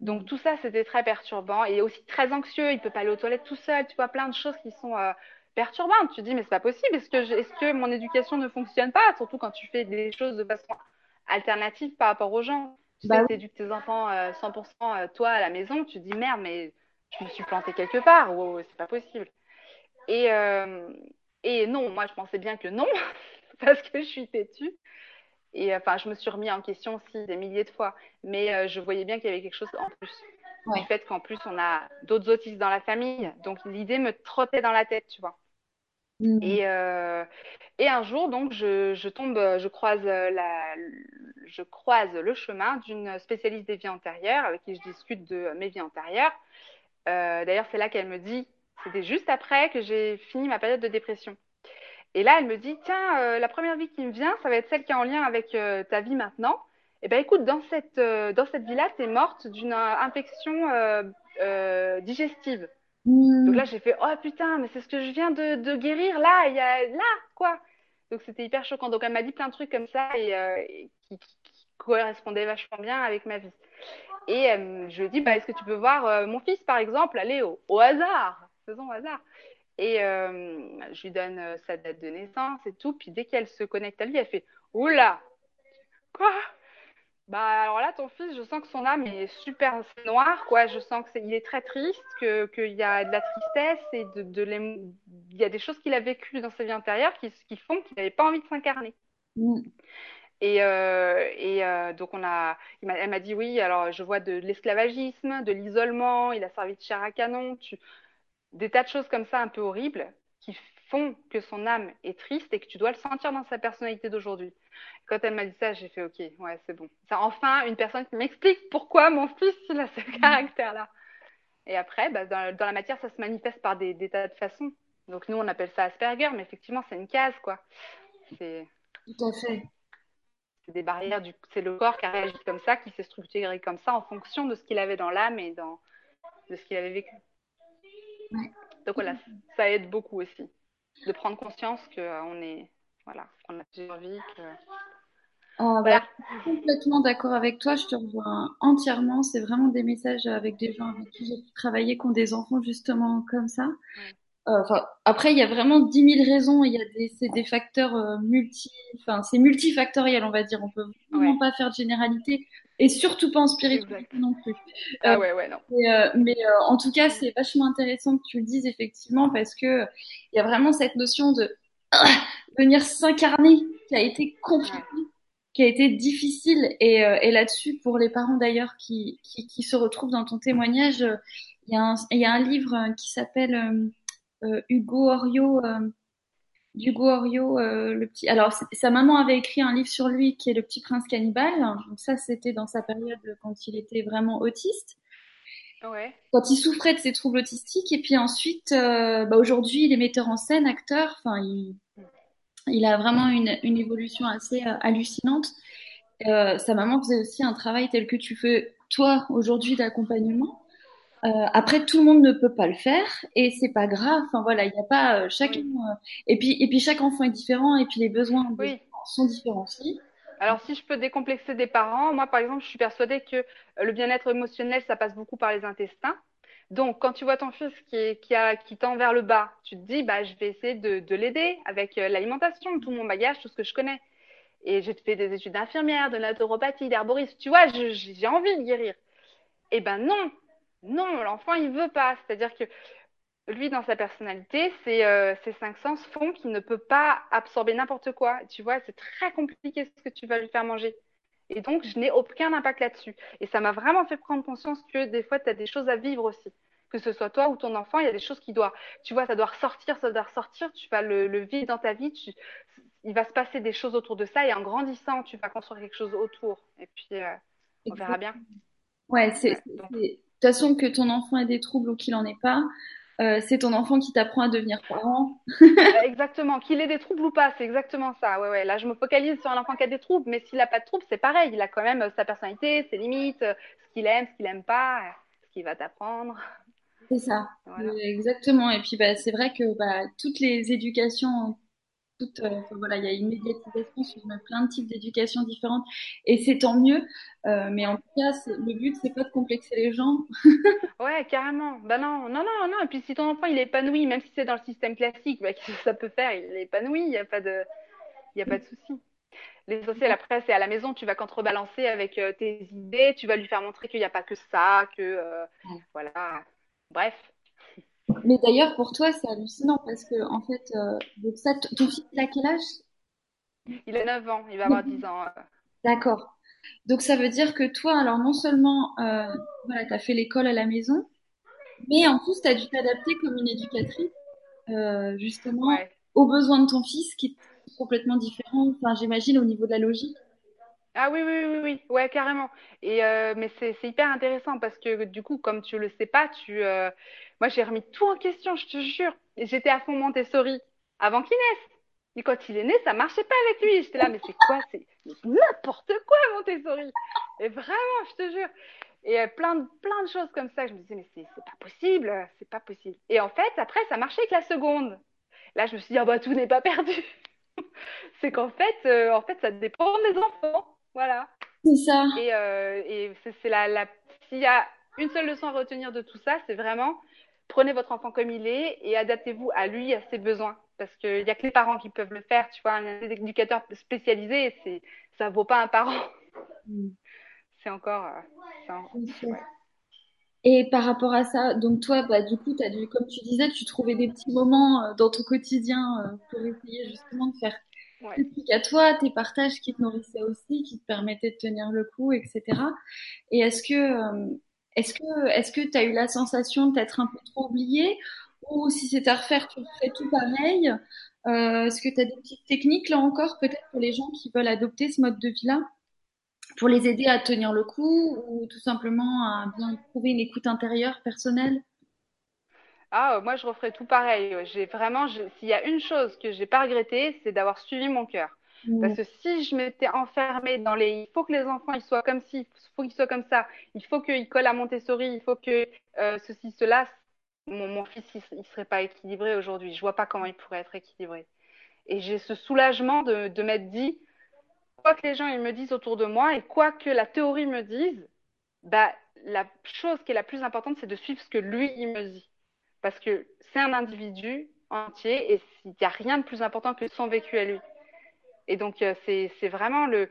Donc tout ça, c'était très perturbant et aussi très anxieux. Il peut pas aller aux toilettes tout seul. Tu vois, plein de choses qui sont euh, perturbante. Tu te dis, mais c'est pas possible. Est-ce que, est-ce que mon éducation ne fonctionne pas? Surtout quand tu fais des choses de façon alternative par rapport aux gens. Tu bah, sais, tes enfants 100% euh, toi à la maison, tu te dis, merde, mais je me suis plantée quelque part. Wow, c'est pas possible. Et, euh, et non, moi, je pensais bien que non, parce que je suis têtue. Et enfin, je me suis remis en question aussi des milliers de fois. Mais je voyais bien qu'il y avait quelque chose en plus ouais. du fait qu'en plus on a d'autres autistes dans la famille. Donc l'idée me trottait dans la tête, tu vois. Mm. Et, euh, et un jour, donc, je, tombe, je croise, le chemin d'une spécialiste des vies antérieures avec qui je discute de mes vies antérieures. Euh, D'ailleurs, c'est là qu'elle me dit, c'était juste après que j'ai fini ma période de dépression. Et là, elle me dit, tiens, euh, la première vie qui me vient, ça va être celle qui est en lien avec ta vie maintenant. Eh ben écoute, dans cette, dans cette vie-là, tu es morte d'une infection digestive. Hmm. Donc là, j'ai fait, oh putain, mais c'est ce que je viens de, guérir là, il y a là, quoi. Donc c'était hyper choquant. Donc elle m'a dit plein de trucs comme ça et, qui, qui, correspondaient vachement bien avec ma vie. Et je lui ai dit, bah, est-ce que tu peux voir mon fils, par exemple, aller au, au hasard Faisons au hasard. Et je lui donne sa date de naissance et tout. Puis dès qu'elle se connecte à lui, elle fait, oula, quoi? Bah alors là, ton fils, je sens que son âme est super noire, quoi. Je sens que est, il est très triste, que qu'il y a de la tristesse et de, de il y a des choses qu'il a vécues dans sa vie intérieure qui, qui font qu'il n'avait pas envie de s'incarner. Mm. Et, euh, et euh, donc on a, elle m'a dit oui. Alors je vois de, l'esclavagisme, de l'isolement. Il a servi de chair à canon. Tu, des tas de choses comme ça un peu horribles qui font que son âme est triste et que tu dois le sentir dans sa personnalité d'aujourd'hui. Quand elle m'a dit ça, j'ai fait OK, ouais, c'est bon. Enfin une personne qui m'explique pourquoi mon fils il a ce mm. caractère-là. Et après, bah, dans, dans, la matière, ça se manifeste par des, des, tas de façons. Donc nous, on appelle ça Asperger, mais effectivement, c'est une case, quoi. C'est tout à fait. C'est des barrières, du... c'est le corps qui a réagi comme ça, qui s'est structuré comme ça en fonction de ce qu'il avait dans l'âme et dans... de ce qu'il avait vécu. Ouais. Donc voilà, ça aide beaucoup aussi de prendre conscience qu'on est, voilà, qu'on a plusieurs vies. Que... Ah, bah, complètement d'accord avec toi, je te revois entièrement. C'est vraiment des messages avec des gens avec qui j'ai travaillé, qui ont des enfants justement comme ça. Euh, après, il y a vraiment dix mille raisons. Il y a des, c'est des facteurs euh, multi, enfin, c'est multifactoriel, on va dire. On peut vraiment pas faire de généralité et surtout pas en spiritualité non plus. Ah ouais, ouais, non. mais en tout cas, c'est vachement intéressant que tu le dises effectivement parce que il y a vraiment cette notion de venir s'incarner qui a été compliqué, qui a été difficile. Et, et là-dessus, pour les parents d'ailleurs qui, qui, qui, se retrouvent dans ton témoignage, il y, a un, il y a un livre qui s'appelle Hugo Orio d'Hugo Orio, euh, le petit. Alors, sa maman avait écrit un livre sur lui qui est Le Petit Prince Cannibale. Donc ça, c'était dans sa période quand il était vraiment autiste. Ouais. Quand il souffrait de ses troubles autistiques. Et puis ensuite, euh, bah aujourd'hui, il est metteur en scène, acteur. Enfin, il, il a vraiment une, une évolution assez euh, hallucinante. Euh, sa maman faisait aussi un travail tel que tu fais toi aujourd'hui d'accompagnement. Euh, après, tout le monde ne peut pas le faire et c'est pas grave. Enfin voilà, il n'y a pas euh, chacun. Euh, et puis et puis chaque enfant est différent et puis les besoins sont différents aussi. Alors si je peux décomplexer des parents, moi par exemple, je suis persuadée que le bien-être émotionnel, ça passe beaucoup par les intestins. Donc quand tu vois ton fils qui, qui, a, qui tend vers le bas, tu te dis bah je vais essayer de, de l'aider avec l'alimentation, tout mon bagage, tout ce que je connais. Et j'ai fait des études d'infirmière, de naturopathie, d'herboriste. Tu vois, j'ai envie de guérir. Eh ben non, non, l'enfant, il veut pas. C'est-à-dire que lui, dans sa personnalité, ses, euh, ses cinq sens font qu'il ne peut pas absorber n'importe quoi. Tu vois, c'est très compliqué ce que tu vas lui faire manger. Et donc, je n'ai aucun impact là-dessus. Et ça m'a vraiment fait prendre conscience que des fois, tu as des choses à vivre aussi. Que ce soit toi ou ton enfant, il y a des choses qui doivent, tu vois, ça doit ressortir, ça doit ressortir. Tu vas le, le vivre dans ta vie. Tu, il va se passer des choses autour de ça. Et en grandissant, tu vas construire quelque chose autour. Et puis, euh, on verra bien. Ouais, c'est toute façon, que ton enfant ait des troubles ou qu'il en ait pas, euh, c'est ton enfant qui t'apprend à devenir parent. exactement, qu'il ait des troubles ou pas, c'est exactement ça. Ouais, ouais. Là, je me focalise sur un enfant qui a des troubles, mais s'il n'a pas de troubles, c'est pareil. Il a quand même euh, sa personnalité, ses limites, euh, ce qu'il aime, ce qu'il aime pas, ce qu'il va t'apprendre. C'est ça, exactement. Et puis, bah, c'est vrai que bah, toutes les éducations toute, euh, voilà, il y a une médiatisation sur plein de types d'éducation différentes et c'est tant mieux. Euh, mais en tout cas, le but, c'est pas de complexer les gens. Ouais, carrément. Bah non, non, non, non. Et puis si ton enfant il est épanoui, même si c'est dans le système classique, bah, qu'est-ce que ça peut faire? Il est épanoui, il n'y a pas de, il y a pas de souci. L'essentiel après, c'est à la maison, tu vas contrebalancer avec euh, tes idées, tu vas lui faire montrer qu'il n'y a pas que ça, que euh, voilà. Bref, Mais d'ailleurs, pour toi, c'est hallucinant parce que, en fait, euh, donc ça, t- ton fils, il a quel âge? il a 9 ans, il va avoir 10 ans. D'accord. Donc ça veut dire que toi, alors non seulement, euh, voilà, t'as fait l'école à la maison, mais en plus, t'as dû t'adapter comme une éducatrice, euh, justement, Ouais. aux besoins de ton fils, qui est complètement différent. Enfin, j'imagine au niveau de la logique. Ah oui, oui, oui, oui, ouais, carrément. Et euh, mais c'est hyper intéressant parce que du coup, comme tu le sais pas, tu, euh, moi j'ai remis tout en question, je te jure. J'étais à fond Montessori avant qu'il naisse. Et quand il est né, ça marchait pas avec lui. J'étais là, mais c'est quoi? C'est n'importe quoi Montessori. Et vraiment, je te jure. Et euh, plein de plein de choses comme ça. Je me disais, mais c'est pas possible, c'est pas possible. Et en fait, après, ça marchait avec la seconde. Là, je me suis dit, ah bah tout n'est pas perdu. C'est qu'en fait, en fait, ça dépend des enfants. Voilà. C'est ça. Et, euh, et c'est la, la... s'il y a une seule leçon à retenir de tout ça, c'est vraiment prenez votre enfant comme il est et adaptez-vous à lui, à ses besoins. Parce qu'il n'y a que les parents qui peuvent le faire. Tu vois, un éducateur spécialisé, c'est, ça vaut pas un parent. Mm. C'est encore. euh, un- ouais. Et par rapport à ça, donc toi, bah, du coup, t'as dû, comme tu disais, tu trouvais des petits moments euh, dans ton quotidien pour essayer justement de faire Ouais. à toi, tes partages qui te nourrissaient aussi, qui te permettaient de tenir le coup, etc. Et est-ce que, euh, est-ce que, est-ce que t'as eu la sensation de t'être un peu trop oublié, ou si c'était à refaire, tu ferais tout pareil? Euh, est-ce que t'as des petites techniques là encore, peut-être pour les gens qui veulent adopter ce mode de vie-là, pour les aider à tenir le coup, ou tout simplement à bien trouver une écoute intérieure personnelle? Ah, euh, moi, je referais tout pareil. J'ai vraiment, s'il y a une chose que j'ai pas regrettée, c'est d'avoir suivi mon cœur. Mm. Parce que si je m'étais enfermée dans les, il faut que les enfants ils soient comme ci, il faut qu'ils soient comme ça, il faut qu'ils collent à Montessori, il faut que euh, ceci, cela, mon, mon fils il, il serait pas équilibré aujourd'hui. Je vois pas comment il pourrait être équilibré. Et j'ai ce soulagement de, de m'être dit, quoi que les gens ils me disent autour de moi et quoi que la théorie me dise, bah la chose qui est la plus importante, c'est de suivre ce que lui il me dit. Parce que c'est un individu entier et il n'y a rien de plus important que son vécu à lui. Et donc, euh, c'est, vraiment le.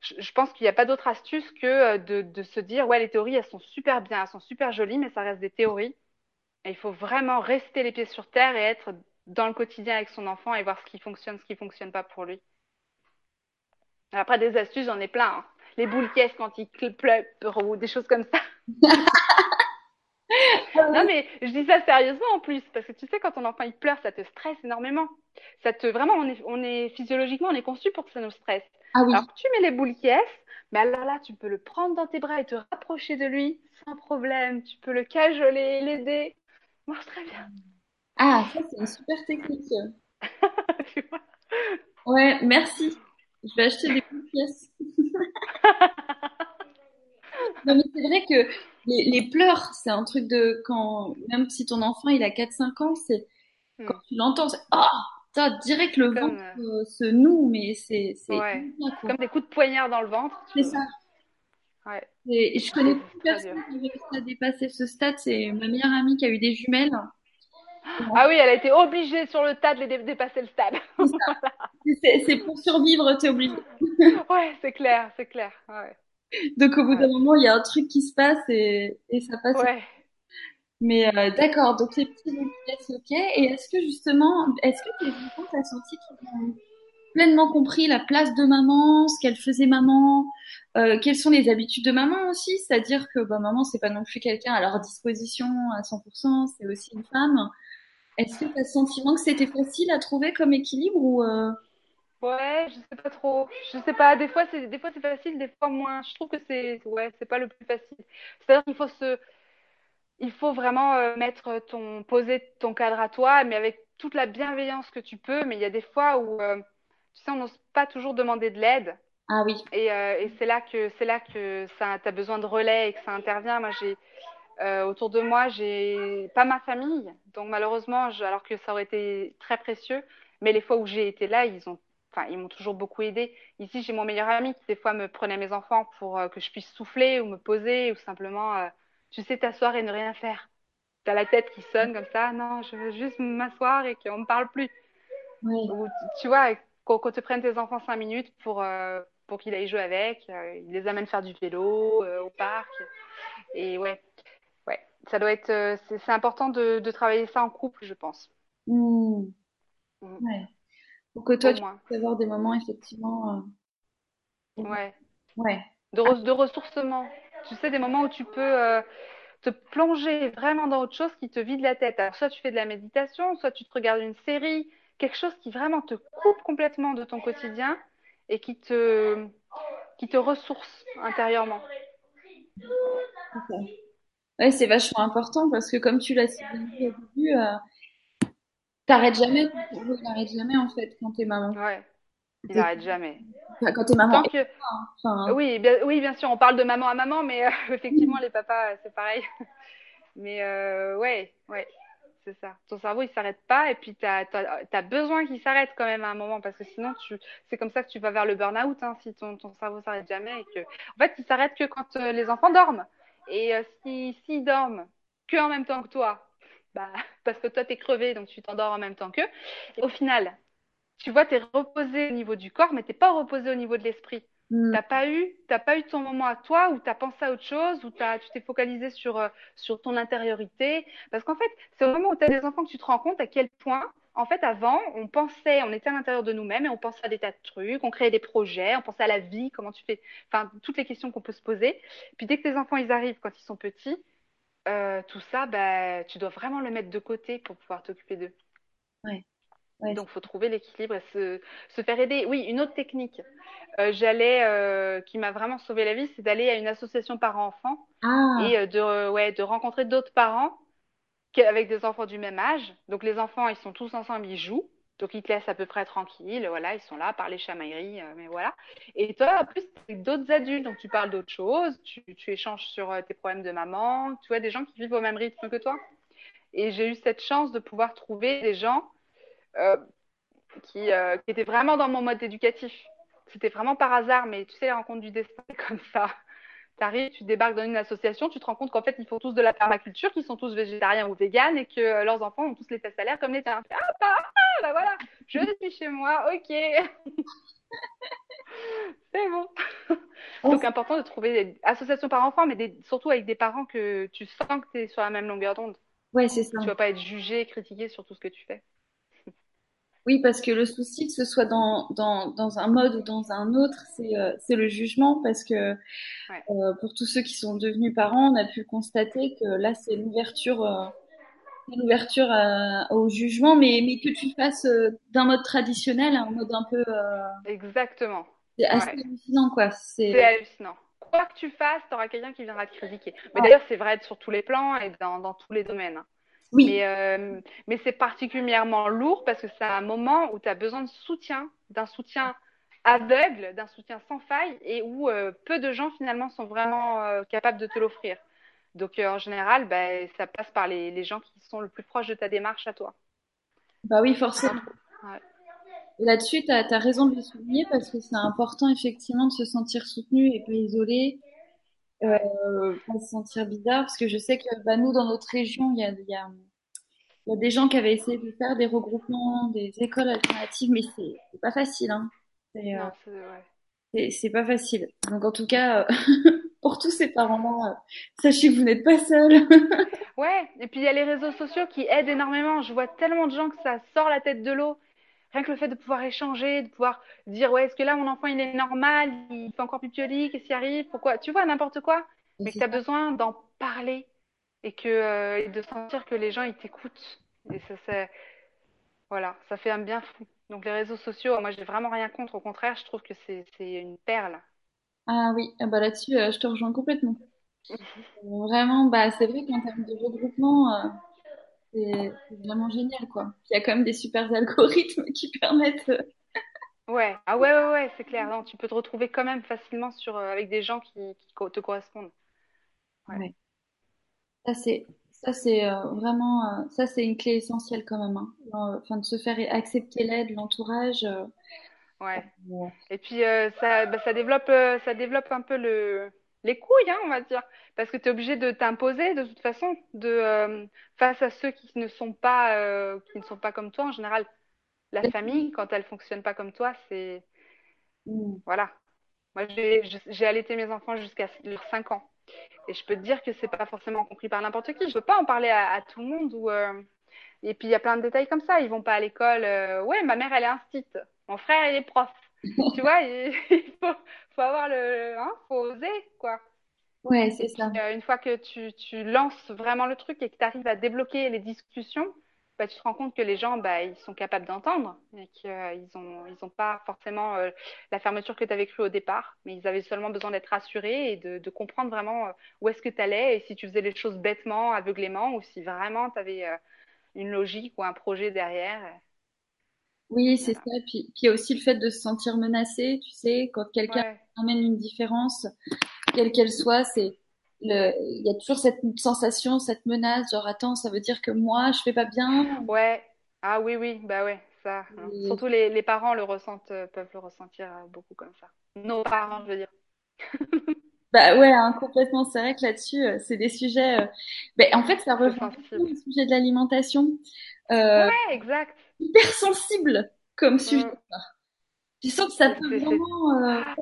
Je, pense qu'il n'y a pas d'autre astuce que euh, de, se dire, ouais, les théories, elles sont super bien, elles sont super jolies, mais ça reste des théories. Et il faut vraiment rester les pieds sur terre et être dans le quotidien avec son enfant et voir ce qui fonctionne, ce qui fonctionne pas pour lui. Après, des astuces, j'en ai plein. hein. Les boules caisses quand il pleure ou des choses comme ça. Non, mais je dis ça sérieusement en plus, parce que tu sais, quand ton enfant il pleure, ça te stresse énormément. Ça te, vraiment, on est, on est, physiologiquement, on est conçu pour que ça nous stresse. Ah oui, Alors tu mets les boules qui est, mais alors là, tu peux le prendre dans tes bras et te rapprocher de lui sans problème. Tu peux le cajoler, l'aider. Ça marche très bien. ah, ça c'est une super technique. Tu vois Ouais, merci. Je vais acheter des petites pièces. Non, mais c'est vrai que les, les pleurs, c'est un truc de quand, même si ton enfant il a quatre cinq ans, c'est quand Hmm. tu l'entends, c'est oh, putain, direct le Comme, ventre euh, se noue, mais c'est ouais, comme des coups de poignard dans le ventre. C'est ça. Ouais, Et je connais très personne qui a réussi à dépasser ce stade, c'est ma meilleure amie qui a eu des jumelles. Ah oui, elle a été obligée sur le tas de les dé- dépasser le stade. C'est pour survivre, t'es obligé. Ouais, c'est clair, c'est clair. Ouais, Donc au bout d'un moment, il y a un truc qui se passe et, et ça passe. ouais. Mais euh, d'accord, donc les petits pièces, ok. Et est-ce que justement, est-ce que tes enfants, t'as senti qu'ils ont pleinement compris la place de maman, ce qu'elle faisait maman, euh, quelles sont les habitudes de maman aussi, c'est-à-dire que bah, maman, c'est pas non plus quelqu'un à leur disposition à 100%, c'est aussi une femme. Est-ce que t'as le sentiment que c'était facile à trouver comme équilibre ou euh, Ouais, je sais pas trop. Je sais pas. Des fois, c'est des fois c'est facile, des fois moins. Je trouve que c'est ouais, c'est pas le plus facile. C'est-à-dire qu'il faut se, il faut vraiment euh, mettre ton, poser ton cadre à toi, mais avec toute la bienveillance que tu peux. Mais il y a des fois où, euh, tu sais, on n'ose pas toujours demander de l'aide. Ah oui, Et, euh, et c'est là que c'est là que ça, t'as besoin de relais et que ça intervient. Moi, j'ai autour de moi, j'ai pas ma famille, donc malheureusement, je- alors que ça aurait été très précieux, Mais les fois où j'ai été là, ils ont, enfin, ils m'ont toujours beaucoup aidé. Ici, j'ai mon meilleur ami qui des fois me prenait mes enfants pour euh, que je puisse souffler ou me poser ou simplement, euh, tu sais, t'asseoir et ne rien faire. T'as la tête qui sonne comme ça. Non, je veux juste m'asseoir et qu'on me parle plus. Oui. Ou, tu vois, qu'on te prenne tes enfants cinq minutes pour euh, pour qu'ils aillent jouer avec. Ils les amènent faire du vélo au parc. Et ouais, ouais, ça doit être, c'est important de, de travailler ça en couple, je pense. Hmm. Mm. Ouais. Pour que toi, Au tu moins. puisses avoir des moments, effectivement. euh, Ouais. Ouais. De, re- de ressourcement. Tu sais, des moments où tu peux euh, te plonger vraiment dans autre chose qui te vide la tête. Alors, soit tu fais de la méditation, soit tu te regardes une série, quelque chose qui vraiment te coupe complètement de ton quotidien et qui te, qui te ressource intérieurement. ça. Ouais, c'est vachement important parce que, comme tu l'as dit au début, euh, t'arrêtes jamais, n'arrête jamais, en fait, quand t'es maman. Ouais, il T'es- arrête jamais. enfin, Quand t'es maman, que, enfin, oui, bien, oui, bien sûr, on parle de maman à maman, mais euh, effectivement, les papas, euh, c'est pareil. Mais euh, ouais, ouais, c'est ça. Ton cerveau, il s'arrête pas et puis t'as, t'as, t'as besoin qu'il s'arrête quand même à un moment parce que sinon, tu, c'est comme ça que tu vas vers le burn-out, hein, si ton, ton cerveau s'arrête jamais et que, en fait, il s'arrête que quand euh, les enfants dorment. Et euh, si, s'ils dorment que en même temps que toi, bah, parce que toi, t'es crevé, donc tu t'endors en même temps qu'eux. Et au final, tu vois, t'es reposé au niveau du corps, mais t'es pas reposé au niveau de l'esprit. hmm, T'as pas eu, t'as pas eu ton moment à toi où t'as pensé à autre chose, où t'as, tu t'es focalisé sur, euh, sur ton intériorité. Parce qu'en fait, c'est au moment où t'as des enfants que tu te rends compte à quel point, en fait, avant, on pensait, on était à l'intérieur de nous-mêmes et on pensait à des tas de trucs, on créait des projets, on pensait à la vie, comment tu fais, enfin, toutes les questions qu'on peut se poser. Puis dès que tes enfants, ils arrivent quand ils sont petits, euh, tout ça, bah, tu dois vraiment le mettre de côté pour pouvoir t'occuper d'eux. ouais, ouais. Donc, faut trouver l'équilibre et se, se faire aider. Oui, une autre technique, euh, j'allais, euh, qui m'a vraiment sauvé la vie, c'est d'aller à une association parents-enfants Ah, et de, ouais, de rencontrer d'autres parents avec des enfants du même âge. Donc, les enfants, ils sont tous ensemble, ils jouent. Donc, ils te laissent à peu près tranquille. Voilà, ils sont là, parler chamaillerie, euh, mais voilà. Et toi, en plus, c'est d'autres adultes. Donc, tu parles d'autres choses, tu, échanges sur euh, tes problèmes de maman. Tu vois, des gens qui vivent au même rythme que toi. Et j'ai eu cette chance de pouvoir trouver des gens euh, qui, était vraiment dans mon mode éducatif. C'était vraiment par hasard, mais tu sais, les rencontres du destin, comme ça. Tu arrives, tu débarques dans une association, tu te rends compte qu'en fait, ils font tous de la permaculture, qu'ils sont tous végétariens ou véganes et que leurs enfants ont tous les fesses à comme les tiens. Ah, bah, ah, bah voilà, je suis chez moi, ok. c'est bon. Donc, important de trouver des associations par enfant, mais des, surtout avec des parents que tu sens que tu es sur la même longueur d'onde. ouais, c'est ça. Tu vas pas être jugé, critiqué sur tout ce que tu fais. Oui, parce que le souci, que ce soit dans, dans, dans un mode ou dans un autre, c'est euh, le jugement. Parce que Ouais. euh, pour tous ceux qui sont devenus parents, on a pu constater que là, c'est l'ouverture euh, l'ouverture au jugement, mais, mais que tu fasses euh, d'un mode traditionnel à un mode un peu... euh, Exactement. c'est assez Ouais. hallucinant, quoi. C'est hallucinant. Quoi que tu fasses, tu auras quelqu'un qui viendra te critiquer. Mais d'ailleurs, c'est vrai sur tous les plans et dans, dans tous les domaines. hein. Oui, Mais, euh, mais c'est particulièrement lourd parce que c'est un moment où tu as besoin de soutien, d'un soutien aveugle, d'un soutien sans faille et où euh, peu de gens finalement sont vraiment euh, capables de te l'offrir. Donc euh, en général, ben, ça passe par les, les gens qui sont le plus proches de ta démarche à toi. bah oui, forcément. Ouais. Là-dessus, tu as, raison de le souligner parce que c'est important, effectivement, de se sentir soutenu et pas isolé. Euh, pas se sentir bizarre, parce que je sais que bah, nous, dans notre région, il y a, y a, y a des gens qui avaient essayé de faire des regroupements, des écoles alternatives, mais c'est pas facile, hein. C'est euh, Non, c'est ouais. C'est- pas facile. Donc, en tout cas, euh, pour tous ces parents-là, euh, sachez que vous n'êtes pas seuls. Ouais, et puis il y a les réseaux sociaux qui aident énormément. Je vois tellement de gens que ça sort la tête de l'eau. Rien que le fait de pouvoir échanger, de pouvoir dire, ouais, est-ce que là, mon enfant, il est normal, il fait encore pipioli, qu'est-ce qui arrive, pourquoi, tu vois, n'importe quoi, mais que tu as besoin d'en parler et que, euh, et de sentir que les gens, ils t'écoutent. Et ça, c'est, voilà, ça fait un bien fou. Donc les réseaux sociaux, moi, j'ai vraiment rien contre. Au contraire, je trouve que c'est, une perle. Ah oui, ah bah là-dessus, euh, je te rejoins complètement. Vraiment, bah, c'est vrai qu'en termes de regroupement, euh, c'est vraiment génial, quoi. Il y a quand même des super algorithmes qui permettent. euh, Ouais, ah ouais, ouais, ouais, c'est clair. Non, tu peux te retrouver quand même facilement sur, euh, avec des gens qui, te correspondent. Ouais. ouais. Ça, c'est, ça, c'est euh, vraiment, euh, ça, c'est une clé essentielle quand même, hein. enfin, de se faire accepter l'aide, l'entourage. euh, Ouais. euh, Et puis euh, ça, bah, ça développe, euh, ça développe un peu le, les couilles, hein, on va dire, parce que tu es obligé de t'imposer de toute façon, de euh, face à ceux qui ne sont pas, euh, qui ne sont pas comme toi en général. La famille, quand elle fonctionne pas comme toi, c'est mm, voilà. Moi, j'ai j'ai allaité mes enfants jusqu'à leurs 5 ans, et je peux te dire que c'est pas forcément compris par n'importe qui. Je peux pas en parler à, à tout le monde ou euh, et puis il y a plein de détails comme ça. Ils vont pas à l'école. euh, ouais, ma mère elle est instite, mon frère il est prof. Tu vois, il, il faut, faut avoir le, hein, faut oser quoi. ouais, c'est puis ça. euh, une fois que tu, tu lances vraiment le truc et que tu arrives à débloquer les discussions, bah, tu te rends compte que les gens bah, ils sont capables d'entendre et qu'ils ont ils ont pas forcément euh, la fermeture que tu avais cru au départ, mais ils avaient seulement besoin d'être rassurés et de, de comprendre vraiment euh, où est-ce que tu allais et si tu faisais les choses bêtement, aveuglément ou si vraiment tu avais une logique ou un projet derrière. Oui, c'est ça. Puis, puis aussi le fait de se sentir menacé, tu sais, quand quelqu'un Ouais, amène une différence, quelle qu'elle soit, c'est il y a toujours cette sensation, cette menace, genre attends, ça veut dire que moi, je fais pas bien. ouais. Ah oui, oui, bah ouais, ça. hein. Et- Surtout les, les parents le ressentent, euh, peuvent le ressentir euh, beaucoup comme ça. Nos parents, je veux dire. bah ouais, hein, complètement. C'est vrai que là-dessus, euh, c'est des sujets. euh, ben, en fait, ça rejoint le sujet de l'alimentation, euh, Ouais, exact. hyper sensible comme sujet. Mm. Tu sens que ça peut vraiment euh, Ah,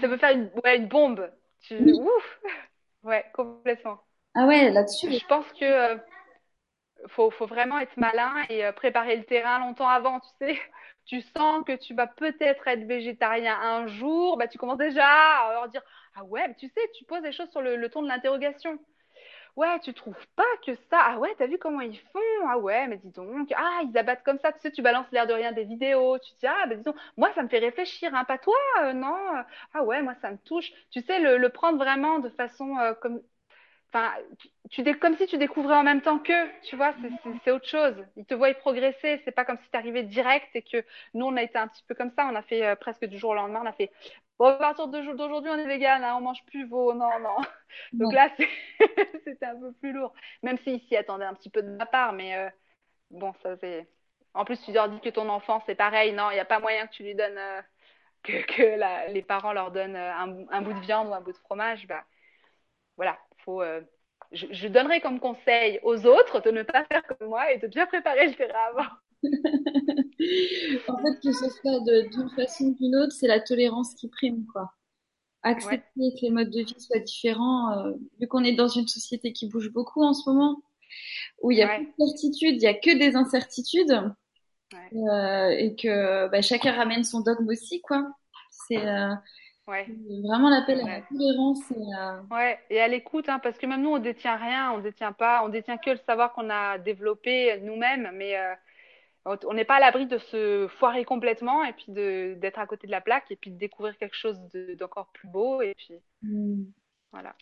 ça peut faire une, ouais, une bombe. Tu, Oui. ouf. Ouais, complètement. Ah ouais, là-dessus. Je pense que euh, faut, faut vraiment être malin et euh, préparer le terrain longtemps avant, tu sais. Tu sens que tu vas peut-être être végétarien un jour, bah tu commences déjà à leur dire, ah ouais, mais tu sais, tu poses les choses sur le, le ton de l'interrogation. Ouais, tu trouves pas que ça? Ah ouais, t'as vu comment ils font? Ah ouais, mais dis donc, ah, ils abattent comme ça, tu sais, tu balances l'air de rien des vidéos, tu dis, ah, ben dis donc, moi, ça me fait réfléchir, hein, pas toi, euh, non? Ah ouais, moi, ça me touche. Tu sais, le, le prendre vraiment de façon euh, comme, Enfin, tu, tu comme si tu découvrais en même temps qu'eux, tu vois, c'est autre chose. Ils te voient progresser, c'est pas comme si t'arrivais direct et que nous, on a été un petit peu comme ça, on a fait euh, presque du jour au lendemain, on a fait, bon, à partir de- d'aujourd'hui, on est vegan, hein, on mange plus veau, non, non. Donc là, c'était un peu plus lourd, même s'ils s'y attendaient un petit peu de ma part, mais euh, bon, ça c'est... En plus, tu leur dis que ton enfant, c'est pareil, non, il n'y a pas moyen que tu lui donnes, euh, que, que la- les parents leur donnent un, bout- un bout de viande ou un bout de fromage, bah voilà, faut, euh, je, je donnerai comme conseil aux autres de ne pas faire comme moi et de bien préparer le terrain avant. En fait, que ce soit d'une façon ou d'une autre, c'est la tolérance qui prime, quoi. Ouais, Accepter que les modes de vie soient différents, euh, vu qu'on est dans une société qui bouge beaucoup en ce moment, où il y a plus ouais, de certitudes, il y a que des incertitudes, ouais, euh, et que bah, chacun ramène son dogme aussi, quoi. C'est euh, ouais, vraiment c'est l'appel à la tolérance et à... Ouais, et à l'écoute, hein, parce que même nous, on détient rien, on détient pas, on détient que le savoir qu'on a développé nous-mêmes, mais euh, on n'est pas à l'abri de se foirer complètement et puis d'être à côté de la plaque et puis de découvrir quelque chose de- d'encore plus beau et puis Hmm. voilà.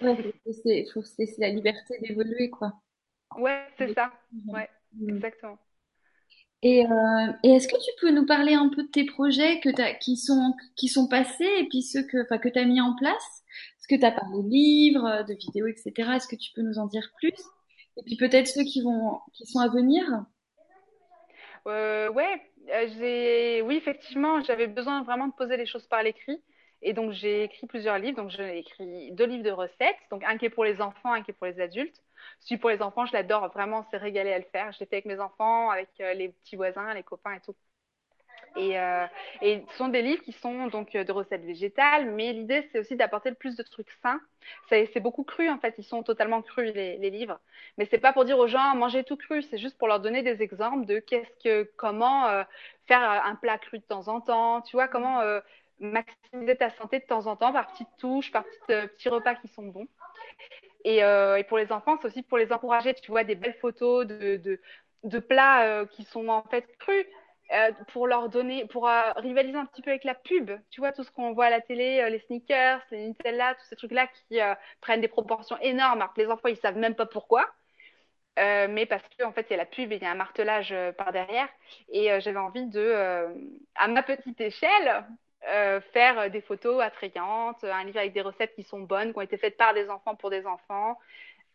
Ouais, c'est c'est- faut se laisser la liberté d'évoluer, quoi. Ouais, c'est ça. Ouais, Hmm. exactement. Et, euh, et est-ce que tu peux nous parler un peu de tes projets qui sont, qui sont passés et puis ceux que, que tu as mis en place? Est-ce que tu as parlé de livres, de vidéos, etc. Est-ce que tu peux nous en dire plus? Et puis peut-être ceux qui vont, qui sont à venir? Euh, ouais, euh, j'ai, oui, effectivement, j'avais besoin vraiment de poser les choses par l'écrit. Et donc, j'ai écrit plusieurs livres. Donc, j'ai écrit deux livres de recettes. Donc, un qui est pour les enfants, un qui est pour les adultes. Celui pour les enfants, je l'adore vraiment, on s'est régalé à le faire. Je l'ai fait avec mes enfants, avec euh, les petits voisins, les copains et tout. Et, euh, ce sont des livres qui sont donc euh, de recettes végétales, mais l'idée c'est aussi d'apporter le plus de trucs sains. C'est c'est beaucoup cru en fait, ils sont totalement crus les, livres. Mais c'est pas pour dire aux gens mangez tout cru, c'est juste pour leur donner des exemples de qu'est-ce que, comment faire un plat cru de temps en temps, tu vois, comment maximiser ta santé de temps en temps par petites touches, par petites, petits repas qui sont bons. Et, euh, et pour les enfants, c'est aussi pour les encourager. Tu vois des belles photos de, plats euh, qui sont en fait crus euh, pour leur donner, pour rivaliser un petit peu avec la pub. Tu vois tout ce qu'on voit à la télé, les sneakers, les Nutella, tous ces trucs-là qui prennent des proportions énormes. Alors que les enfants, ils savent même pas pourquoi. Mais parce qu'en en fait, il y a la pub et il y a un martelage par derrière. Et j'avais envie de, à ma petite échelle, euh, faire des photos attrayantes, un livre avec des recettes qui sont bonnes, qui ont été faites par des enfants pour des enfants,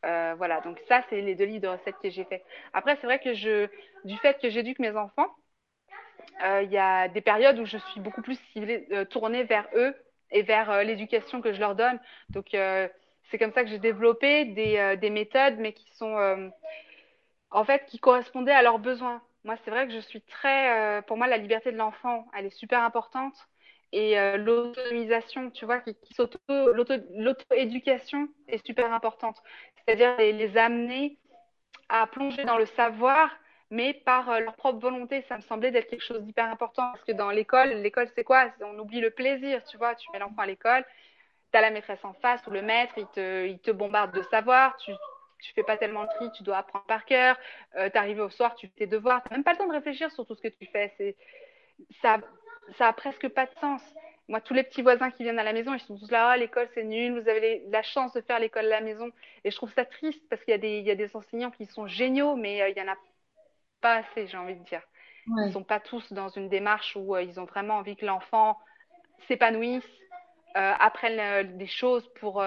Euh, voilà, donc ça, c'est les deux livres de recettes que j'ai fait. Après, c'est vrai que je, du fait que j'éduque mes enfants, euh, il y a des périodes où je suis beaucoup plus euh, tournée vers eux et vers euh, l'éducation que je leur donne. Donc, euh, c'est comme ça que j'ai développé des, euh, des méthodes, mais qui sont, euh, en fait, qui correspondaient à leurs besoins. Moi, c'est vrai que je suis très, euh, pour moi, la liberté de l'enfant, elle est super importante. Et euh, l'autonomisation, tu vois, qui, l'auto-éducation est super importante. C'est-à-dire les, amener à plonger dans le savoir, mais par euh, leur propre volonté. Ça me semblait d'être quelque chose d'hyper important parce que dans l'école, l'école c'est quoi? On oublie le plaisir, tu vois. Tu mets l'enfant à l'école, tu as la maîtresse en face ou le maître, il te, il te bombarde de savoir, tu tu fais pas tellement le tri, tu dois apprendre par cœur, euh, t'arrives au soir, tu fais tes devoirs, t'as même pas le temps de réfléchir sur tout ce que tu fais. Ça, ça a presque pas de sens. Moi, tous les petits voisins qui viennent à la maison, ils sont tous là, ah, l'école c'est nul, vous avez les- la chance de faire l'école à la maison. Et je trouve ça triste parce qu'il y a des, il y a des enseignants qui sont géniaux, mais euh, il y en a pas assez, j'ai envie de dire. Ils Ouais. sont pas tous dans une démarche où euh, ils ont vraiment envie que l'enfant s'épanouisse, euh, apprenne des choses pour,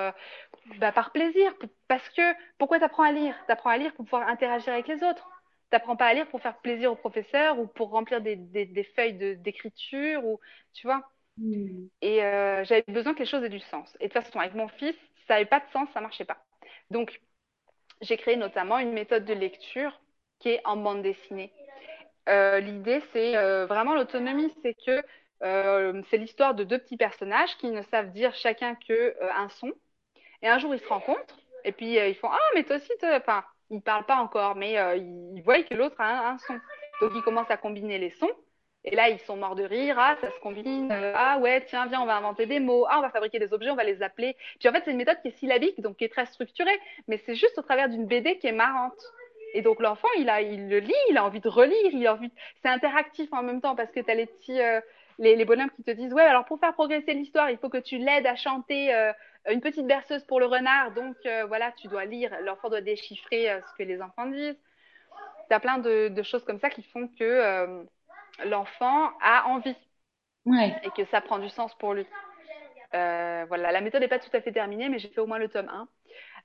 bah, par plaisir. Pour- parce que, pourquoi t'apprends à lire? T'apprends à lire pour pouvoir interagir avec les autres. T'apprends pas à lire pour faire plaisir au professeur ou pour remplir des, des, des feuilles de, d'écriture ou, tu vois. Hmm. Et euh, j'avais besoin que les choses aient du sens. Et de toute façon, avec mon fils, ça n'avait pas de sens, ça marchait pas. Donc, j'ai créé notamment une méthode de lecture qui est en bande dessinée. Euh, l'idée, c'est euh, vraiment l'autonomie, c'est que c'est l'histoire de deux petits personnages qui ne savent dire chacun que un son. Et un jour, ils se rencontrent et puis ils font Ah, mais toi aussi, enfin, ils parlent pas encore, mais euh, ils voient que l'autre a un, son. Donc, ils commencent à combiner les sons. Et là, ils sont morts de rire. Ah, ça se combine. Euh, ah, ouais, tiens, viens, on va inventer des mots. Ah, on va fabriquer des objets, on va les appeler. Puis en fait, c'est une méthode qui est syllabique, donc qui est très structurée, mais c'est juste au travers d'une BD qui est marrante. Et donc l'enfant, il il le lit, il a envie de relire, il a envie. C'est interactif en même temps parce que tu as les petits, euh, les, les bonhommes qui te disent, ouais, alors pour faire progresser l'histoire, il faut que tu l'aides à chanter euh, une petite berceuse pour le renard. Donc euh, voilà, tu dois lire. L'enfant doit déchiffrer euh, ce que les enfants disent. Tu as plein de, de choses comme ça qui font que euh, l'enfant a envie Ouais. et que ça prend du sens pour lui. Voilà, la méthode n'est pas tout à fait terminée, mais j'ai fait au moins le tome 1.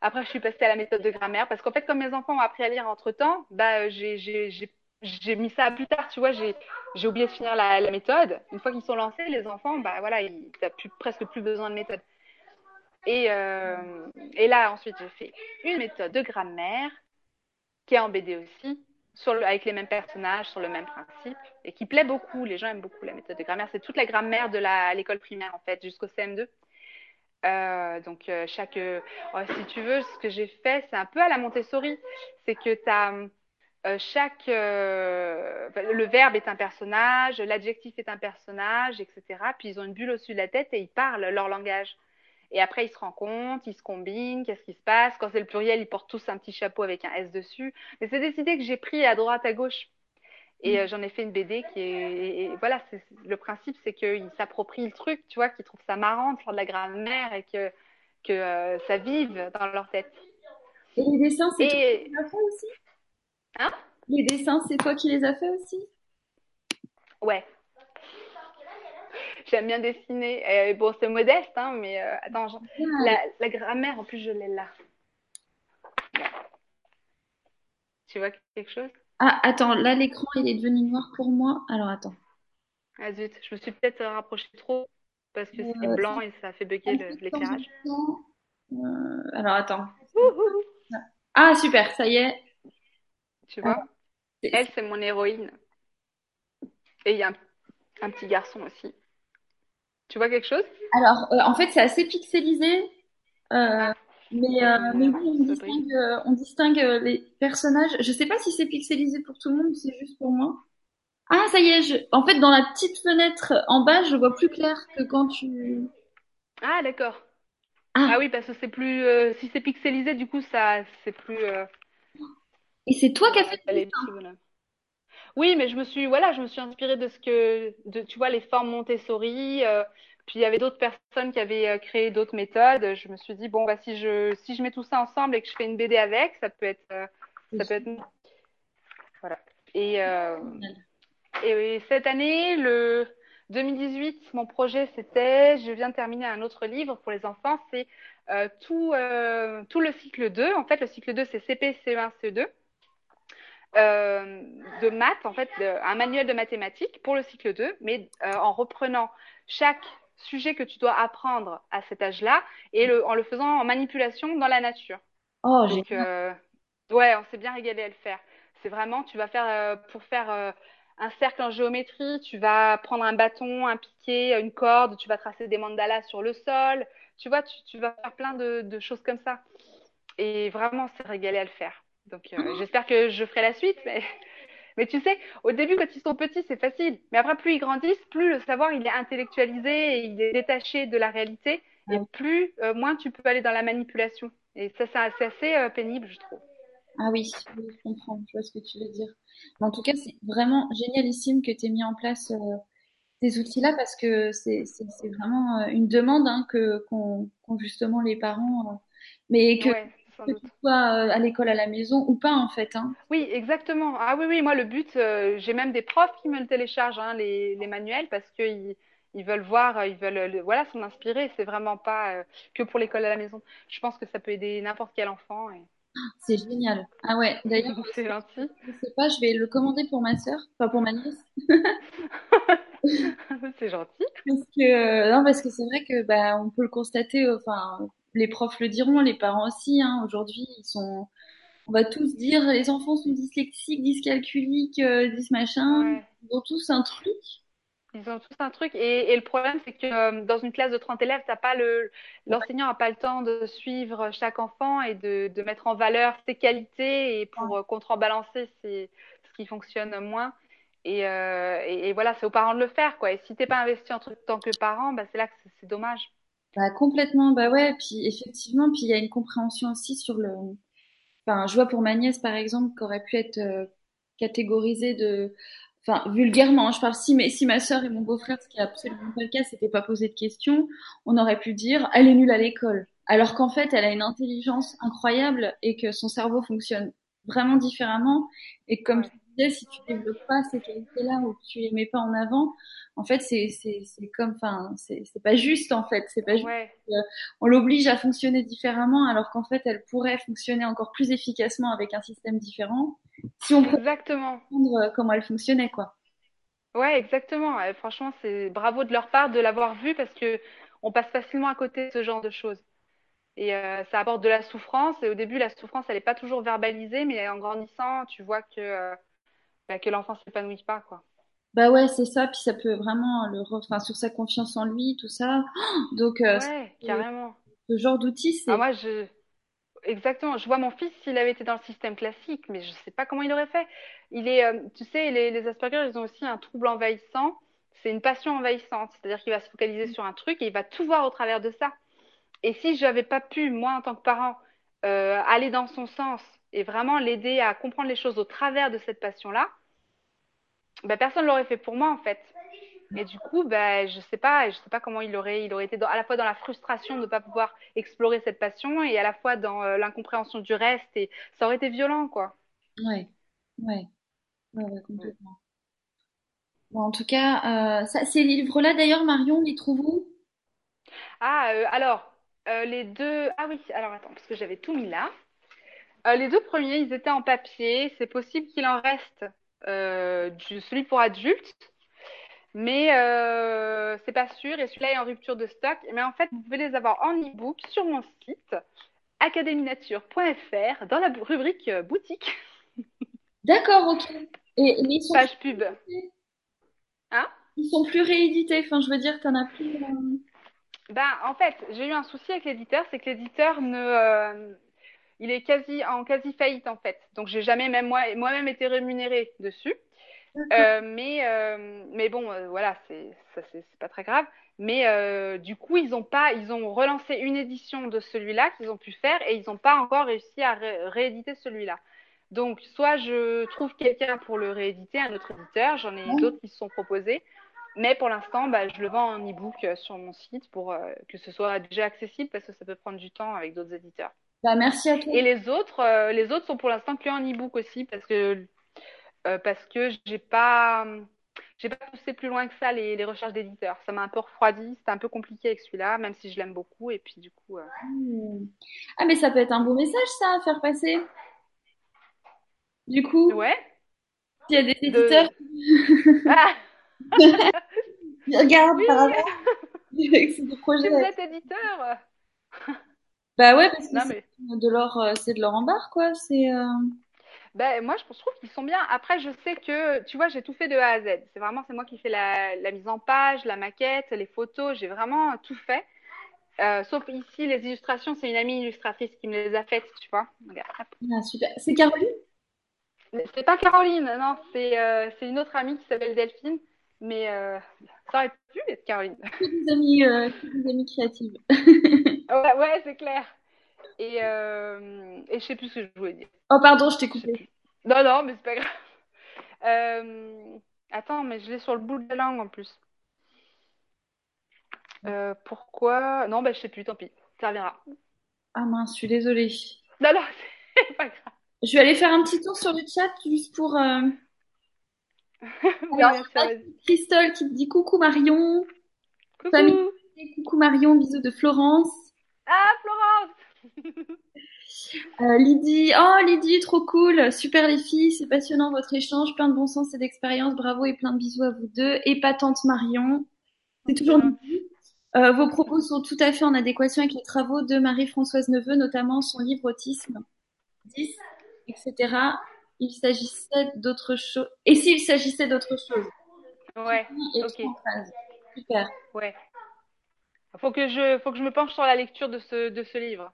Après, je suis passée à la méthode de grammaire parce qu'en fait, comme mes enfants ont appris à lire entre temps, bah, j'ai, mis ça à plus tard, tu vois, j'ai, oublié de finir la, la méthode. Une fois qu'ils sont lancés, les enfants, bah voilà, ils n'ont plus, presque plus besoin de méthode. Et, euh, et là, ensuite, j'ai fait une méthode de grammaire qui est en BD aussi, avec les mêmes personnages, sur le même principe, et qui plaît beaucoup. Les gens aiment beaucoup la méthode de grammaire. C'est toute la grammaire de l'école primaire, en fait, jusqu'au CM2. Euh, donc, euh, chaque. oh, si tu veux, ce que j'ai fait, c'est un peu à la Montessori. C'est que tu as. Chaque le verbe est un personnage, l'adjectif est un personnage, etc. Puis ils ont une bulle au-dessus de la tête et ils parlent leur langage. Et après, ils se rencontrent, ils se combinent, qu'est-ce qui se passe? Quand c'est le pluriel, ils portent tous un petit chapeau avec un S dessus. Mais c'est des idées que j'ai pris à droite, à gauche. Et euh, j'en ai fait une BD qui est. Et, et voilà, c'est, le principe, c'est qu'ils s'approprient le truc, tu vois, qu'ils trouvent ça marrant de faire de la grammaire et que, que euh, ça vive dans leur tête. Et les dessins, c'est toi qui les as fait aussi? Hein? Les dessins, c'est toi qui les as fait aussi? Ouais. J'aime bien dessiner. Euh, bon, c'est modeste, hein, mais euh, attends, Ah, la, la grammaire, en plus, je l'ai là. Tu vois quelque chose? Ah, attends, là, l'écran, il est devenu noir pour moi. Alors, attends. Ah zut, je me suis peut-être rapprochée trop parce que c'est Euh, blanc et ça fait bugger le- l'éclairage. Euh, alors, attends. Ah, super, ça y est. Tu vois? C'est- Elle, c'est mon héroïne. Et il y a un, un petit garçon aussi. Tu vois quelque chose? Alors, euh, en fait, c'est assez pixelisé. Euh, mais, euh, mais oui, on ça distingue, brille. euh, on distingue les personnages. Je sais pas si c'est pixelisé pour tout le monde ou c'est juste pour moi. Ah, ça y est, je... en fait, dans la petite fenêtre en bas, je vois plus clair que quand tu... Ah, d'accord. Ah, Ah oui, parce que c'est plus. si c'est pixelisé, du coup, ça, c'est plus. et c'est toi qui as fait les petits bonhommes. Oui, mais je me suis, voilà, je me suis inspirée de ce que, tu vois, les formes Montessori. euh, puis il y avait d'autres personnes qui avaient euh, créé d'autres méthodes. Je me suis dit, bon, bah, si je, si je mets tout ça ensemble et que je fais une BD avec, ça peut être, euh, ça peut être, voilà. Et, et cette année, le 2018, mon projet, c'était, je viens de terminer un autre livre pour les enfants, c'est tout, tout le cycle 2. En fait, le cycle 2, c'est CP, CE1, CE2. Euh, de maths, en fait, de- un manuel de mathématiques pour le cycle 2, mais euh, en reprenant chaque sujet que tu dois apprendre à cet âge-là et le, en le faisant en manipulation dans la nature. Oh, Donc, euh, ouais, on s'est bien régalé à le faire. C'est vraiment, tu vas faire, euh, pour faire un cercle en géométrie, tu vas prendre un bâton, un piquet, une corde, tu vas tracer des mandalas sur le sol. Tu vois, tu, tu vas faire plein de, de choses comme ça. Et vraiment, on s'est régalé à le faire. Donc, euh, j'espère que je ferai la suite. Mais, mais tu sais, au début, quand ils sont petits, c'est facile. Mais après, plus ils grandissent, plus le savoir, il est intellectualisé et il est détaché de la réalité. Et plus, euh, moins tu peux aller dans la manipulation. Et ça, c'est c'est assez euh, pénible, je trouve. Ah oui, je comprends, je vois ce que tu veux dire. Mais en tout cas, c'est vraiment génialissime que tu aies mis en place ces outils-là parce que c'est vraiment une demande hein, que qu'ont justement les parents, mais que, Ouais, sans que doute. tu sois euh, à l'école à la maison ou pas en fait, hein. Oui, exactement. Ah oui, oui, moi, le but, euh, j'ai même des profs qui me le téléchargent, hein, les, les manuels, parce qu'ils ils veulent voir, euh, ils veulent, le- voilà, s'en inspirer. C'est vraiment pas euh, que pour l'école à la maison. Je pense que ça peut aider n'importe quel enfant. Et... C'est génial. Ah ouais, d'ailleurs, C'est gentil. je sais pas, je vais le commander pour ma sœur, enfin pour ma nièce. C'est gentil. Parce que, non, parce que c'est vrai que bah, on peut le constater, enfin, les profs le diront, les parents aussi, hein, aujourd'hui, ils sont, on va tous dire, les enfants sont dyslexiques, dyscalculiques, euh, dys machin, Ouais. ils ont tous un truc. Ils ont tous un truc. Et, et le problème, c'est que euh, dans une classe de 30 élèves, t'as pas le, l'enseignant n'a pas le temps de suivre chaque enfant et de, de mettre en valeur ses qualités et pour euh, contrebalancer ce qui fonctionne moins. Et, euh, et, et voilà, c'est aux parents de le faire, quoi. Et si t'es pas investi en tant que parent, bah, c'est là que c'est dommage. Bah, complètement, bah ouais, puis effectivement, puis il y a une compréhension aussi sur le, enfin, je vois pour ma nièce, par exemple, qui aurait pu être euh, catégorisée de, enfin, vulgairement, hein, je parle si, mais si ma sœur et mon beau-frère, ce qui est absolument pas le cas, s'étaient pas posé de questions, on aurait pu dire, elle est nulle à l'école. Alors qu'en fait, elle a une intelligence incroyable et que son cerveau fonctionne vraiment différemment. Et comme disais, si tu développes pas ces qualités-là ou que tu les mets pas en avant, en fait, c'est, comme, enfin, c'est, c'est pas juste, en fait. C'est pas juste Ouais. on l'oblige à fonctionner différemment alors qu'en fait elle pourrait fonctionner encore plus efficacement avec un système différent si on Exactement. comprendre euh, comment elle fonctionnait quoi. Ouais, exactement. Euh, franchement, c'est bravo de leur part de l'avoir vu parce que on passe facilement à côté de ce genre de choses. Et euh, ça apporte de la souffrance. Et au début, la souffrance, elle n'est pas toujours verbalisée, mais en grandissant, tu vois que, euh, bah, que l'enfant s'épanouit pas, quoi. Bah ouais, c'est ça, puis ça peut vraiment le enfin sur sa confiance en lui, tout ça. Donc euh, Ouais, ce carrément. ce genre d'outil, Ah, c'est moi, je, exactement. Je vois mon fils, s'il avait été dans le système classique, mais je sais pas comment il aurait fait. Il est, euh, tu sais, les, les Asperger, ils ont aussi un trouble envahissant. C'est une passion envahissante. C'est-à-dire qu'il va se focaliser sur un truc et il va tout voir au travers de ça. Et si j'avais pas pu, moi, en tant que parent, euh, aller dans son sens et vraiment l'aider à comprendre les choses au travers de cette passion-là, ben, personne l'aurait fait pour moi, en fait. Et du coup, ben, je sais pas, je sais pas comment il aurait, il aurait été dans- à la fois dans la frustration de ne pas pouvoir explorer cette passion et à la fois dans euh, l'incompréhension du reste et ça aurait été violent, quoi. ouais, ouais, ouais, ouais, complètement. Bon, en tout cas, euh, ça, ces livres-là d'ailleurs, Marion, on les trouve où? Ah, euh, alors, les deux, ah oui, alors attends, parce que j'avais tout mis là. Euh, les deux premiers, ils étaient en papier. C'est possible qu'il en reste euh, du, celui pour adultes, mais euh, c'est pas sûr. Et celui-là est en rupture de stock. Mais en fait, vous pouvez les avoir en e-book sur mon site académinature.fr dans la rubrique euh, boutique, D'accord, ok. Et, mais ils sont, page pub. Hein? ils sont plus réédités. Enfin, je veux dire, t'en as plus. Ben, en fait, j'ai eu un souci avec l'éditeur, c'est que l'éditeur ne, euh, il est quasi en quasi faillite en fait. Donc j'ai jamais même moi moi-même été rémunérée dessus. Euh, mais euh, mais bon euh, voilà c'est ça c'est pas très grave. Mais euh, du coup ils ont pas ils ont relancé une édition de celui-là qu'ils ont pu faire et ils n'ont pas encore réussi à ré- rééditer celui-là. Donc soit je trouve quelqu'un pour le rééditer, un autre éditeur, j'en ai d'autres qui se sont proposés. Mais pour l'instant, bah, je le vends en e-book euh, sur mon site pour euh, que ce soit déjà accessible parce que ça peut prendre du temps avec d'autres éditeurs. Bah, merci à toi. Et les autres, euh, les autres sont pour l'instant que en e-book aussi parce que euh, parce que j'ai pas j'ai pas poussé plus loin que ça les, les recherches d'éditeurs. Ça m'a un peu refroidi. C'était un peu compliqué avec celui-là, même si je l'aime beaucoup. Et puis du coup, euh. Ah, mais ça peut être un beau message, ça, à faire passer. Du coup, ouais. s'il y a des De éditeurs ah par oui, c'est des si projets. vous êtes éditeur. Bah ouais, parce que Non c'est mais de l'or, euh, c'est de l'or en barre, quoi. C'est. euh, Ben, moi, je trouve qu'ils sont bien. Après, je sais que, tu vois, j'ai tout fait de A à Z. C'est vraiment, c'est moi qui fais la, la mise en page, la maquette, les photos. J'ai vraiment tout fait. Euh, sauf ici, les illustrations, c'est une amie illustratrice qui me les a faites, tu vois. Regarde. Ah, super. C'est Caroline? C'est pas Caroline, non, c'est euh, c'est une autre amie qui s'appelle Delphine. Mais euh, ça aurait pu être Caroline. Des amis, euh, des amis créatives. Ouais, ouais, c'est clair. Et, euh, et je sais plus ce que je voulais dire. Oh, pardon, je t'ai coupé. Non, non, mais c'est pas grave. Euh, attends, mais je l'ai sur le bout de la langue en plus. Euh, pourquoi? Non, bah, je sais plus, tant pis. Ça reviendra. Ah mince, je suis désolée. Non, non, c'est pas grave. Je vais aller faire un petit tour sur le chat juste pour. Alors. Christelle qui te dit coucou Marion. Famille, Coucou. coucou Marion, bisous de Florence. Ah, Florence! Euh, Lydie, oh Lydie, trop cool, super les filles, c'est passionnant votre échange, plein de bon sens et d'expérience, bravo et plein de bisous à vous deux. Épatante Marion, c'est toujours. Euh, vos propos sont tout à fait en adéquation avec les travaux de Marie-Françoise Neveu, notamment son livre Autisme 10, etc. Il s'agissait d'autre chose. Et s'il s'agissait d'autre chose? Ouais, Et ok. Super. ouais. Faut que je, faut que je me penche sur la lecture de ce, de ce livre.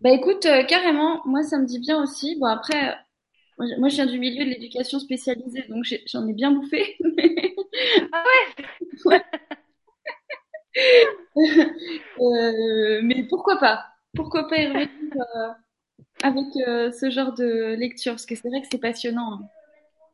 Bah écoute, euh, carrément, moi ça me dit bien aussi. Bon après, moi je viens du milieu de l'éducation spécialisée, donc j'en ai bien bouffé. Ah ouais? Ouais. Euh, mais pourquoi pas? Pourquoi pas y revenir euh, avec euh, ce genre de lecture? Parce que c'est vrai que c'est passionnant. hein.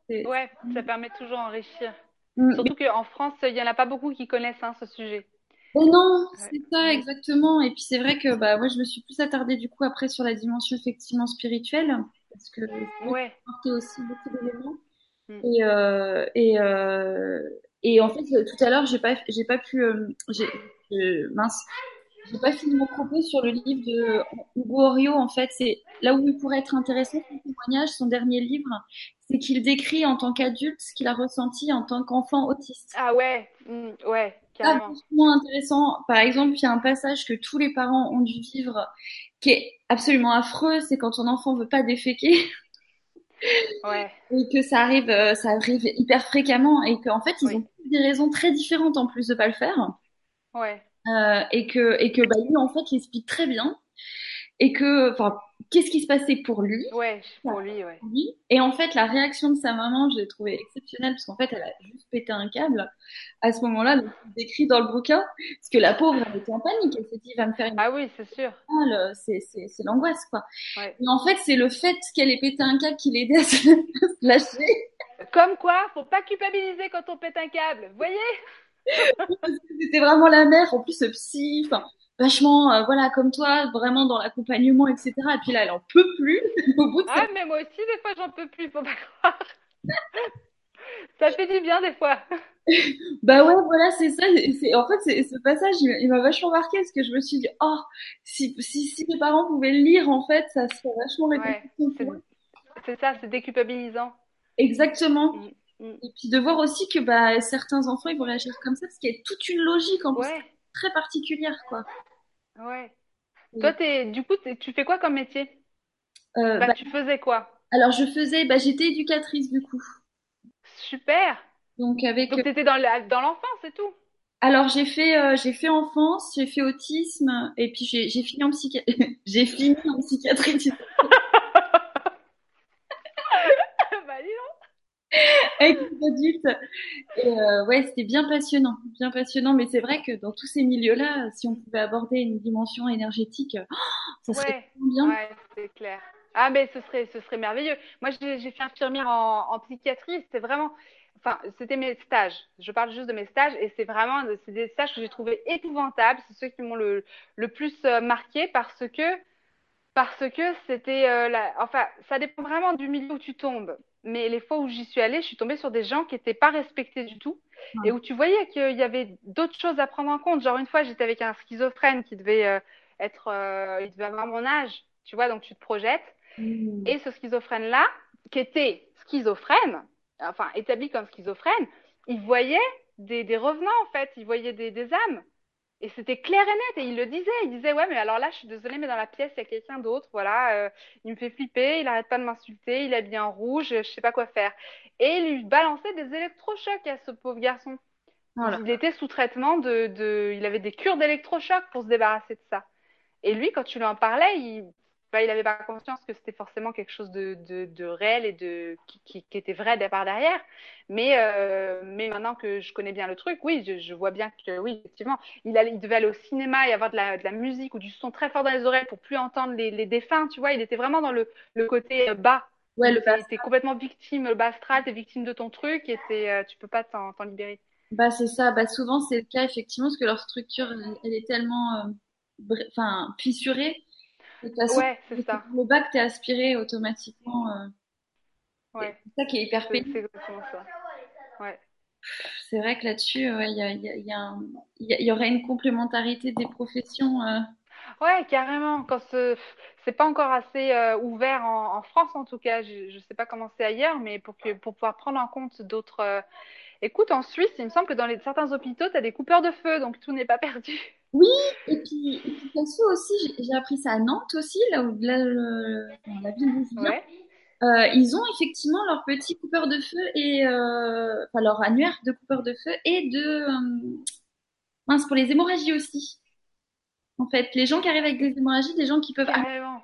Ouais, ça permet toujours d'enrichir. Mm, Surtout qu'en France, il y en a pas beaucoup qui connaissent hein, ce sujet. Mais non, Ouais. c'est ça exactement. Et puis c'est vrai que bah moi je me suis plus attardée du coup après sur la dimension effectivement spirituelle parce que Ouais. ça apportait aussi beaucoup d'éléments. Mm. Et euh, et euh, et en fait tout à l'heure j'ai pas j'ai pas pu euh, j'ai mince j'ai pas fini mon propos sur le livre de Hugo Orio en fait. C'est là où il pourrait être intéressant son témoignage son dernier livre. C'est qu'il décrit en tant qu'adulte ce qu'il a ressenti en tant qu'enfant autiste. Ah ouais, mm, ouais, Ah, carrément. intéressant. Par exemple, il y a un passage que tous les parents ont dû vivre qui est absolument affreux, c'est quand ton enfant veut pas déféquer. Ouais, et que ça arrive, euh, ça arrive hyper fréquemment et qu'en fait ils oui, ont des raisons très différentes en plus de pas le faire. Ouais, Euh, et que et que bah lui en fait il explique très bien et que enfin qu'est-ce qui se passait pour lui? Ouais, pour lui, ouais. Et en fait, la réaction de sa maman, je l'ai trouvée exceptionnelle parce qu'en fait, elle a juste pété un câble à ce moment-là, donc décrit dans le bouquin, parce que la pauvre, elle était en panique. Elle s'est dit, va me faire une Ah oui, c'est sûr. c'est l'angoisse quoi. Ouais. Et en fait, c'est le fait qu'elle ait pété un câble qui l'aidait à se à se lâcher. Comme quoi, faut pas culpabiliser quand on pète un câble. Vous voyez? C'était vraiment la mère, en plus psy, enfin vachement, euh, voilà, comme toi, vraiment dans l'accompagnement, etc. Et puis là, elle en peut plus. Au bout de Ah, mais moi aussi, des fois, j'en peux plus, faut pas croire. Ça fait du bien, des fois. Bah ouais, voilà, c'est ça. c'est- En fait, ce passage, il, m'a il m'a vachement marqué parce que je me suis dit, oh, si, si, si mes parents pouvaient le lire, en fait, ça serait vachement Ouais, c'est ça, c'est déculpabilisant. Exactement. Mm. Et puis de voir aussi que bah, certains enfants, ils vont réagir comme ça parce qu'il y a toute une logique en plus Ouais, très particulière, quoi. ouais. Et, Toi, t'es, du coup, tu fais quoi comme métier? euh, Bah, bah, tu faisais quoi? alors, je faisais, bah, j'étais éducatrice du coup. Super. Donc, avec, Donc, t'étais dans l'enfance et tout? alors, j'ai fait, euh, j'ai fait enfance, j'ai fait autisme, et puis j'ai fini en psychiatrie. j'ai fini en psychiatrie. tu sais. Bah, dis donc. Avec les adultes. Et, euh, ouais, c'était bien passionnant, bien passionnant. Mais c'est vrai que dans tous ces milieux-là, si on pouvait aborder une dimension énergétique, oh, ça serait Ouais, bien. ouais, c'est clair. Ah, mais ce serait, ce serait merveilleux. Moi, j'ai fait infirmière en, en psychiatrie. C'était vraiment, enfin, c'était mes stages. Je parle juste de mes stages et c'est vraiment, c'est des stages que j'ai trouvé épouvantables. C'est ceux qui m'ont le, le plus euh, marqué parce que, parce que c'était, euh, enfin, ça dépend vraiment du milieu où tu tombes. Mais les fois où j'y suis allée, je suis tombée sur des gens qui n'étaient pas respectés du tout Ouais. et où tu voyais qu'il y avait d'autres choses à prendre en compte. Genre une fois, j'étais avec un schizophrène qui devait euh, être, euh, il devait avoir mon âge, tu vois, donc tu te projettes. Mm. Et ce schizophrène-là, qui était schizophrène, enfin établi comme schizophrène, il voyait des, des revenants en fait, il voyait des, des âmes. Et c'était clair et net, et il le disait. Il disait, ouais, mais alors là, je suis désolée, mais dans la pièce, il y a quelqu'un d'autre, voilà, euh, il me fait flipper, il arrête pas de m'insulter, il est habillé en rouge, je sais pas quoi faire. Et il lui balançait des électrochocs à ce pauvre garçon. Voilà. Il était sous traitement de, de, il avait des cures d'électrochocs pour se débarrasser de ça. Et lui, quand tu lui en parlais, il, bah, il avait pas conscience que c'était forcément quelque chose de, de, de réel et de qui, qui, qui était vrai par derrière. Mais euh, mais maintenant que je connais bien le truc, oui, je, je vois bien que oui, effectivement, il allait, il devait aller au cinéma et avoir de la, de la musique ou du son très fort dans les oreilles pour plus entendre les, les défunts. Tu vois, il était vraiment dans le, le côté bas. Ouais, le bas. es complètement victime, le bas astral, t'es victime de ton truc et t'es, euh, tu peux pas t'en t'en libérer. Bah, c'est ça. Bah, souvent, c'est le cas, effectivement, parce que leur structure, elle, elle est tellement, euh, enfin, fissurée. De toute façon, Ouais, c'est ça. le bac, t'es aspiré automatiquement. euh, Ouais, c'est ça qui est hyper pénible. c'est exactement ça. Ouais. C'est vrai que là-dessus, ouais, il y a, y a, y a un- il y aurait une complémentarité des professions. euh, Ouais, carrément. Quand ce... c'est pas encore assez euh, ouvert en, en France, en tout cas, je, je sais pas comment c'est ailleurs, mais pour que pour pouvoir prendre en compte d'autres. euh, Écoute, en Suisse, il me semble que dans les, certains hôpitaux, tu as des coupeurs de feu, donc tout n'est pas perdu. Oui, et puis, et puis perso aussi, j'ai appris ça à Nantes aussi, là où là, le- dans la ville où je viens. Ouais. Euh, ils ont effectivement leur petit coupeur de feu et euh, enfin leur annuaire de coupeur de feu et de euh, mince pour les hémorragies aussi. En fait, les gens qui arrivent avec des hémorragies, des gens qui peuvent Carrément.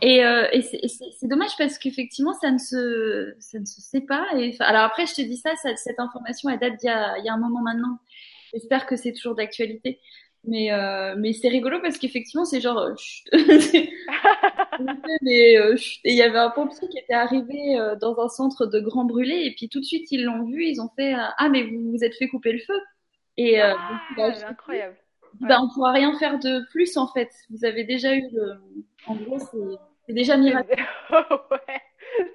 et, et c'est dommage parce qu'effectivement ça ne se ça ne se sait pas et alors après je te dis ça, ça- cette information elle date d'il y a il y a un moment maintenant. J'espère que c'est toujours d'actualité. Mais euh, mais c'est rigolo parce qu'effectivement c'est genre euh, mais euh, et il y avait un pompier qui était arrivé dans un centre de grands brûlés et puis tout de suite ils l'ont vu, ils ont fait ah mais vous vous êtes fait couper le feu et Ah, juste incroyable. bah, on pourra rien faire de plus en fait. Vous avez déjà eu le en gros c'est déjà miraculeux. ouais,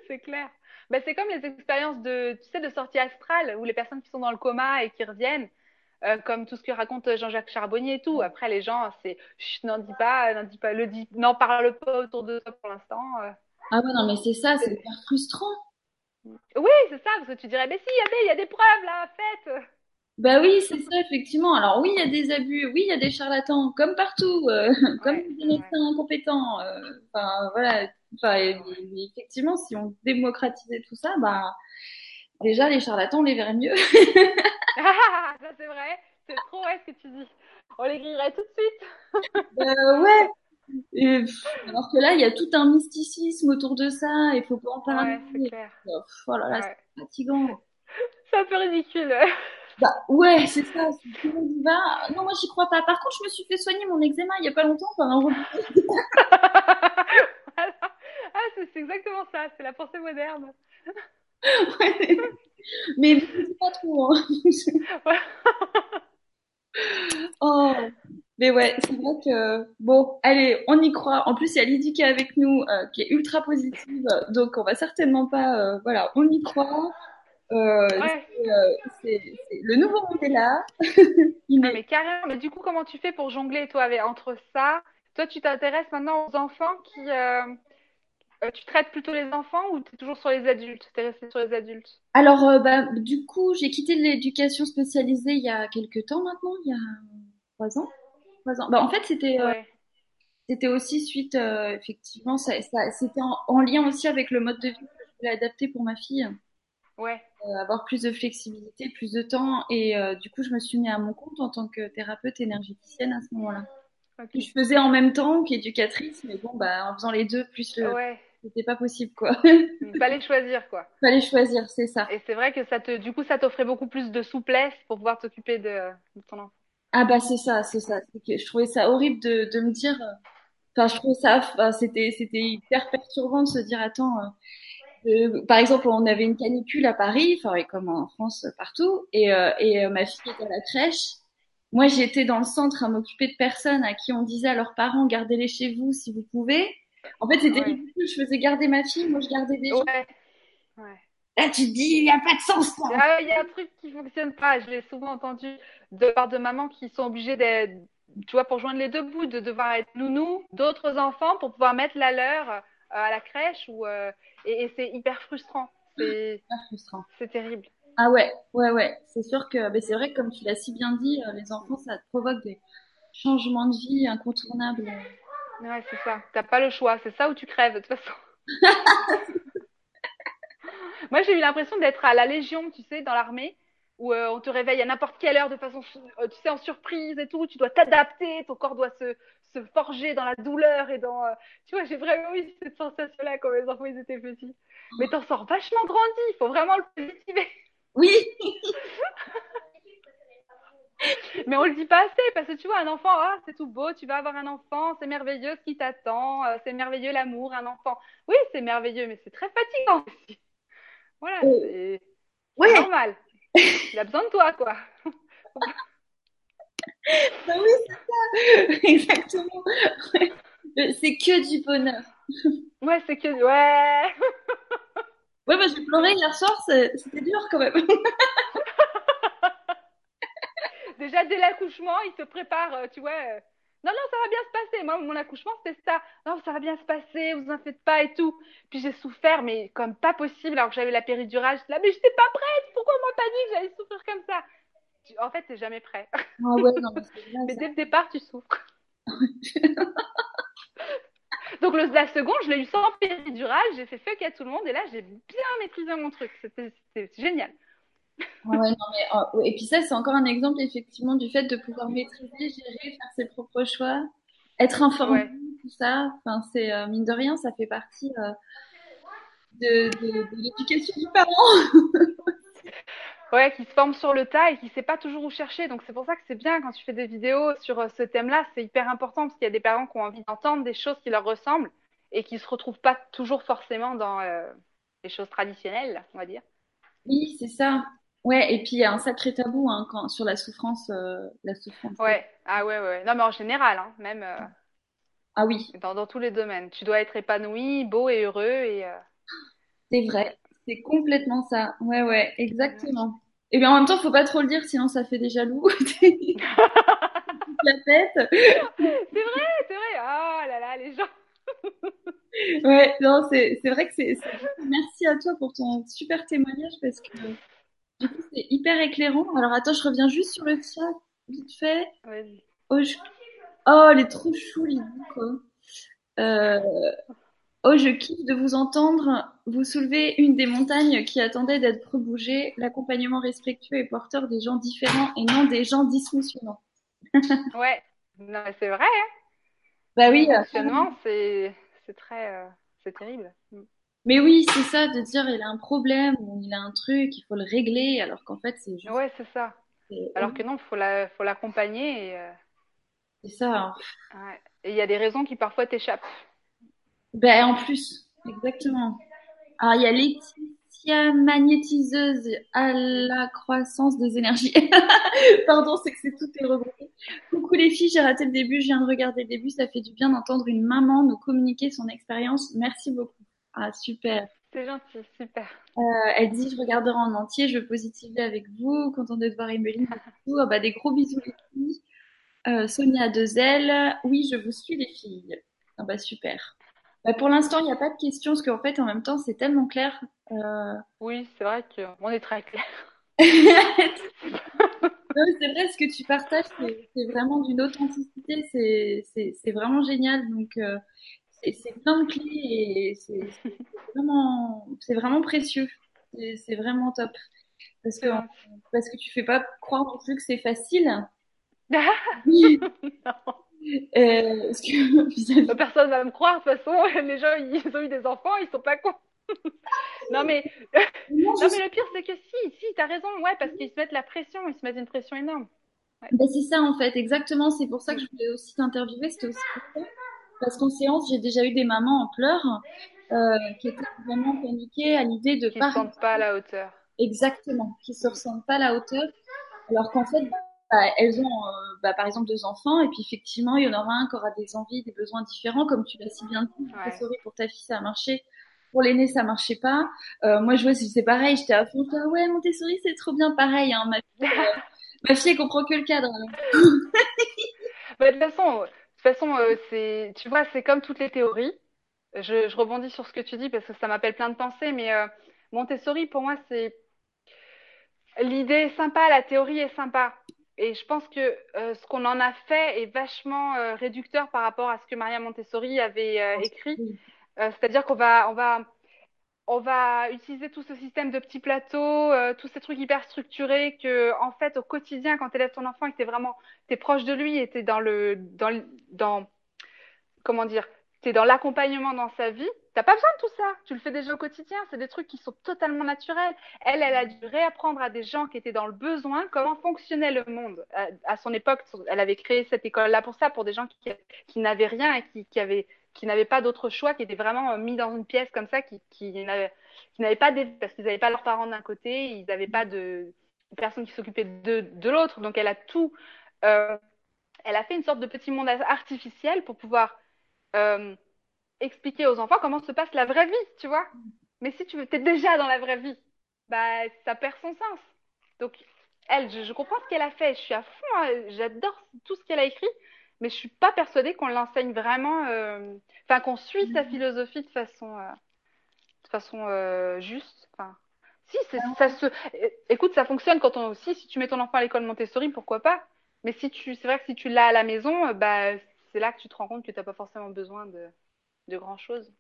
c'est clair. Ben, c'est comme les expériences de, tu sais, de sortie astrale, où les personnes qui sont dans le coma et qui reviennent, euh, comme tout ce que raconte Jean-Jacques Charbonnier et tout. Après, les gens, c'est, n'en dis pas, n'en dis pas, le dis, n'en parle pas autour de toi pour l'instant. euh. Ah ouais non mais c'est ça, c'est hyper frustrant. Oui, c'est ça, parce que tu dirais, mais si, il y a des, preuves là, faites. Bah oui, c'est ça, effectivement. Alors oui, il y a des abus, oui, il y a des charlatans, comme partout, euh, comme des ouais. médecins incompétents. euh, Enfin, voilà. Enfin, effectivement, si on démocratisait tout ça, bah déjà les charlatans, on les verrait mieux. Ah, ça c'est vrai, c'est trop vrai ce que tu dis. On les grillerait tout de suite. Euh, ouais. Et, alors que là, il y a tout un mysticisme autour de ça, il faut pas en parler. Ouais, clair. Oh là là, Ouais. c'est fatigant. C'est un peu ridicule. Bah ouais, c'est ça. Non, moi j'y crois pas. Par contre, je me suis fait soigner mon eczéma il y a pas longtemps par un robot. Voilà. Ah, c'est exactement ça, c'est la pensée moderne. Mais pas trop. Hein. Oh, mais ouais, c'est vrai que bon, allez, on y croit. En plus, il y a Lydie qui est avec nous, euh, qui est ultra positive, donc on va certainement pas. euh, voilà, on y croit. Euh, Ouais. c'est, le nouveau monde est là. Il Non, est- mais carrément. Mais du coup, comment tu fais pour jongler, toi, avec, entre ça? Toi, tu t'intéresses maintenant aux enfants qui, euh, tu traites plutôt les enfants ou tu es toujours sur les adultes? T'es resté sur les adultes? Alors, euh, bah, du coup, j'ai quitté l'éducation spécialisée il y a quelques temps maintenant, il y a trois ans. Trois ans. Bah, en fait, c'était euh, Ouais. c'était aussi suite, effectivement, ça, ça, c'était en, en lien aussi avec le mode de vie que je voulais adapter pour ma fille. Ouais. avoir plus de flexibilité, plus de temps. Et du coup, je me suis mis à mon compte en tant que thérapeute énergéticienne à ce moment-là. Que je faisais en même temps qu'éducatrice, mais bon, bah, en faisant les deux, plus le... Ouais. C'était pas possible, quoi. Il fallait choisir, quoi. Fallait choisir, c'est ça. Et c'est vrai que ça te, du coup, ça t'offrait beaucoup plus de souplesse pour pouvoir t'occuper de, de ton enfant. Ah bah, c'est ça, c'est ça. Je trouvais ça horrible de, de me dire... Enfin, je trouvais ça... Enfin, c'était, c'était hyper perturbant de se dire, attends... euh, euh, par exemple, on avait une canicule à Paris, enfin, comme en France, euh, partout, et, euh, et euh, ma fille était à la crèche. Moi, j'étais dans le centre à m'occuper de personnes à qui on disait à leurs parents, gardez-les chez vous si vous pouvez. En fait, c'était Ouais. Je faisais garder ma fille, moi, je gardais des. Ouais. Ouais. Là, tu te dis, il n'y a pas de sens. Ah, Il y a un truc qui fonctionne pas. Je l'ai souvent entendu de part de mamans qui sont obligées d'être, tu vois, pour joindre les deux bouts, de devoir être nounou d'autres enfants pour pouvoir mettre la leur euh, à la crèche ou euh, et, et c'est hyper frustrant. C'est Super frustrant. c'est terrible. Ah ouais, ouais, ouais. C'est sûr que, mais c'est vrai que comme tu l'as si bien dit, euh, les enfants, ça provoque des changements de vie incontournables. Ouais, c'est ça. T'as pas le choix. C'est ça où tu crèves de toute façon. Moi, j'ai eu l'impression d'être à la Légion, tu sais, dans l'armée, où euh, on te réveille à n'importe quelle heure de façon, euh, tu sais, en surprise et tout. Tu dois t'adapter, ton corps doit se, se forger dans la douleur et dans. euh, Tu vois, j'ai vraiment eu cette sensation-là quand mes enfants ils étaient petits. Mais t'en sors vachement grandi. Il faut vraiment le positiver. Oui, Mais on le dit pas assez parce que tu vois, un enfant, ah, c'est tout beau, tu vas avoir un enfant, c'est merveilleux ce qui t'attend, euh, c'est merveilleux l'amour, un enfant. Oui, c'est merveilleux, mais c'est très fatigant aussi. Voilà, Euh, c'est ouais, normal. Il a besoin de toi, quoi. bah oui, c'est ça. Exactement. Ouais. Euh, C'est que du bonheur. Ouais, c'est que. Ouais. Ouais, bah, j'ai pleuré hier soir, c'était dur quand même. Déjà, dès l'accouchement, il te prépare, euh, tu vois. euh, Non, non, ça va bien se passer. Moi, mon accouchement, c'était ça. Non, ça va bien se passer, vous en faites pas et tout. Puis j'ai souffert, mais comme pas possible, alors que j'avais la péridurale. J'étais là, mais j'étais pas prête. Pourquoi on m'a pas dit que j'allais souffrir comme ça? En fait, t'es jamais prêt. Ah ouais, non, mais dès le départ, tu souffres. Donc le, la seconde, je l'ai eu sans péridurale, j'ai fait fuck à tout le monde et là, j'ai bien maîtrisé mon truc. C'était génial. Ah ouais, non, mais, oh. Et puis ça, c'est encore un exemple effectivement du fait de pouvoir maîtriser, gérer, faire ses propres choix, être informé, Ouais. tout ça. Enfin, c'est euh, mine de rien, ça fait partie euh, de, de, de l'éducation du parent. Ouais, qui se forme sur le tas et qui sait pas toujours où chercher. Donc c'est pour ça que c'est bien quand tu fais des vidéos sur euh, ce thème-là, c'est hyper important parce qu'il y a des parents qui ont envie d'entendre des choses qui leur ressemblent et qui se retrouvent pas toujours forcément dans euh, les choses traditionnelles, on va dire. Oui, c'est ça. Ouais, et puis il y a un sacré tabou hein, quand, sur la souffrance, euh, la souffrance. Ouais, ah ouais, ouais. Non, mais en général, hein, même euh, Ah oui, dans, dans tous les domaines. Tu dois être épanoui, beau et heureux et euh, c'est vrai. C'est complètement ça. Ouais, ouais, exactement. Et bien en même temps, faut pas trop le dire, sinon ça fait des jaloux. La tête. C'est vrai, c'est vrai. Oh là là, les gens. Ouais, non, c'est vrai que c'est. c'est- Merci à toi pour ton super témoignage parce que du coup c'est hyper éclairant. Alors attends, je reviens juste sur le chat vite fait. Vas-y. Oh, je... oh elle est trop chou, Lydie, quoi. Euh... Oh, je kiffe de vous entendre. Vous soulevez une des montagnes qui attendait d'être rebougée. L'accompagnement respectueux et porteur des gens différents et non des gens dysfonctionnants. Ouais, non, mais c'est vrai, hein. Bah oui, Le euh, fonctionnement, c'est c'est très, euh, c'est terrible. Mais oui, c'est ça de dire il a un problème ou il a un truc, il faut le régler, alors qu'en fait c'est juste. Ouais, c'est ça. Alors que non, faut la, faut l'accompagner et euh, C'est ça. hein. ouais. Et il y a des raisons qui parfois t'échappent. Ben, en plus, exactement. Alors, il y a Laetitia, magnétiseuse à la croissance des énergies. Pardon, c'est que c'est tout est regroupé. Coucou les filles, j'ai raté le début, je viens de regarder le début. Ça fait du bien d'entendre une maman nous communiquer son expérience. Merci beaucoup. Ah, super. C'est gentil, super. Euh, elle dit, je regarderai en entier, je veux positiver avec vous. Contente de te voir, Emeline. Ah bah, des gros bisous, les filles. Euh, Sonia Dezel. Oui, je vous suis, les filles. Ah bah, super. Bah, pour l'instant, il n'y a pas de questions, parce qu'en fait, en même temps, c'est tellement clair. Euh... Oui, c'est vrai qu'on est très clair. C'est vrai, ce que tu partages, c'est vraiment d'une authenticité, c'est c'est- c'est vraiment génial. Donc, euh, c'est plein de clés et c'est vraiment, vraiment précieux. C'est vraiment top. Parce que, parce que tu fais pas croire non plus que c'est facile. Non. Euh, parce que vis-à-vis- Personne va me croire, de toute façon, les gens, ils ont eu des enfants, ils sont pas cons. Non, mais, Non, mais le pire, c'est que si, si, t'as raison, ouais, parce qu'ils se mettent la pression, ils se mettent une pression énorme. Ben, c'est ça en fait, exactement. C'est pour ça que je voulais aussi t'interviewer. C'était aussi pour ça. Parce qu'en séance, j'ai déjà eu des mamans en pleurs euh, qui étaient vraiment paniquées à l'idée de Qui pas se sentent pas à la hauteur. exactement, qui se ressentent pas à la hauteur, alors qu'en fait, bah, elles ont euh, bah, par exemple deux enfants et puis effectivement, il y en aura un qui aura des envies, des besoins différents, comme tu l'as si bien dit. Ouais. Pour ta fille, ça a marché. pour l'aîné, ça marchait pas. Euh, moi, je vois si c'est pareil. J'étais à fond. Ah ouais, Montessori, c'est trop bien pareil. Hein. Ma, fille, euh, ma fille, elle comprend que le cadre. Bah, de toute façon, toute façon, euh, c'est, tu vois, c'est comme toutes les théories. Je, je rebondis sur ce que tu dis parce que ça m'appelle plein de pensées, mais euh, Montessori, pour moi, c'est l'idée est sympa, la théorie est sympa. Et je pense que euh, ce qu'on en a fait est vachement réducteur par rapport à ce que Maria Montessori avait écrit. C'est-à-dire qu'on va, on va, on va utiliser tout ce système de petits plateaux, euh, tous ces trucs hyper structurés que, en fait, au quotidien, quand tu élèves ton enfant et que t'es vraiment, t'es proche de lui et t'es dans le, dans, dans, comment dire, t'es dans l'accompagnement dans sa vie, t'as pas besoin de tout ça. Tu le fais déjà au quotidien. C'est des trucs qui sont totalement naturels. Elle, elle a dû réapprendre à des gens qui étaient dans le besoin comment fonctionnait le monde. À, à son époque, elle avait créé cette école-là pour ça, pour des gens qui, n'avaient rien et qui avaient, qui n'avaient pas d'autre choix, qui étaient vraiment euh, mis dans une pièce comme ça, qui, n'avaient, pas des, parce qu'ils n'avaient pas leurs parents d'un côté, ils n'avaient pas de personne qui s'occupait de, de l'autre. Donc elle a tout, euh, elle a fait une sorte de petit monde artificiel pour pouvoir euh, expliquer aux enfants comment se passe la vraie vie, tu vois. Mais si tu es déjà dans la vraie vie, bah ça perd son sens. Donc elle, je, je comprends ce qu'elle a fait, je suis à fond, hein, j'adore tout ce qu'elle a écrit, mais je suis pas persuadée qu'on l'enseigne vraiment, euh, enfin qu'on suit sa philosophie de façon, euh, de façon euh, juste. Enfin, si, c'est, ça se, écoute, ça fonctionne quand on aussi, si tu mets ton enfant à l'école Montessori, pourquoi pas? Mais si tu, c'est vrai que si tu l'as à la maison, bah c'est là que tu te rends compte que t'as pas forcément besoin de, de grand-chose.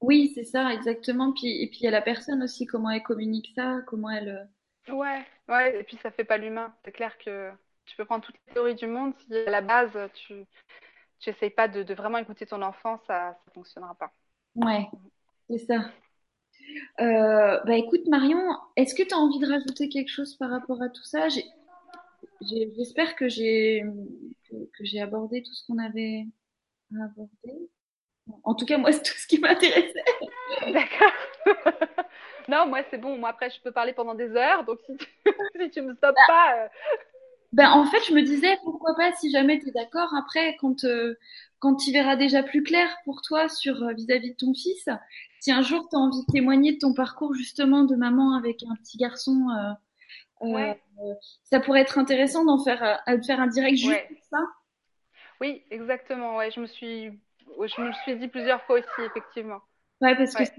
Oui, c'est ça, exactement. Puis, et puis il y a la personne aussi, comment elle communique ça, comment elle. Ouais, ouais, et puis ça fait pas l'humain. C'est clair que tu peux prendre toutes les théories du monde, si à la base tu tu essayes pas de, de vraiment écouter ton enfant, ça ça fonctionnera pas. Ouais, c'est ça. Euh, bah écoute Marion, est-ce que tu as envie de rajouter quelque chose par rapport à tout ça? J'espère que j'ai que, que j'ai abordé tout ce qu'on avait à aborder. En tout cas, moi, c'est tout ce qui m'intéressait. D'accord. Non, moi c'est bon. Moi après je peux parler pendant des heures, donc si tu, si tu me stoppes pas, euh, Ben, en fait, je me disais, pourquoi pas, si jamais tu es d'accord, après, quand, euh, quand tu verras déjà plus clair pour toi sur euh, vis-à-vis de ton fils, si un jour tu as envie de témoigner de ton parcours justement de maman avec un petit garçon, euh, euh, ouais, ça pourrait être intéressant d'en faire, euh, de faire un direct juste ouais, pour ça. oui, exactement. Ouais, je me suis, je me suis dit plusieurs fois aussi, effectivement. Ouais, parce que Ouais.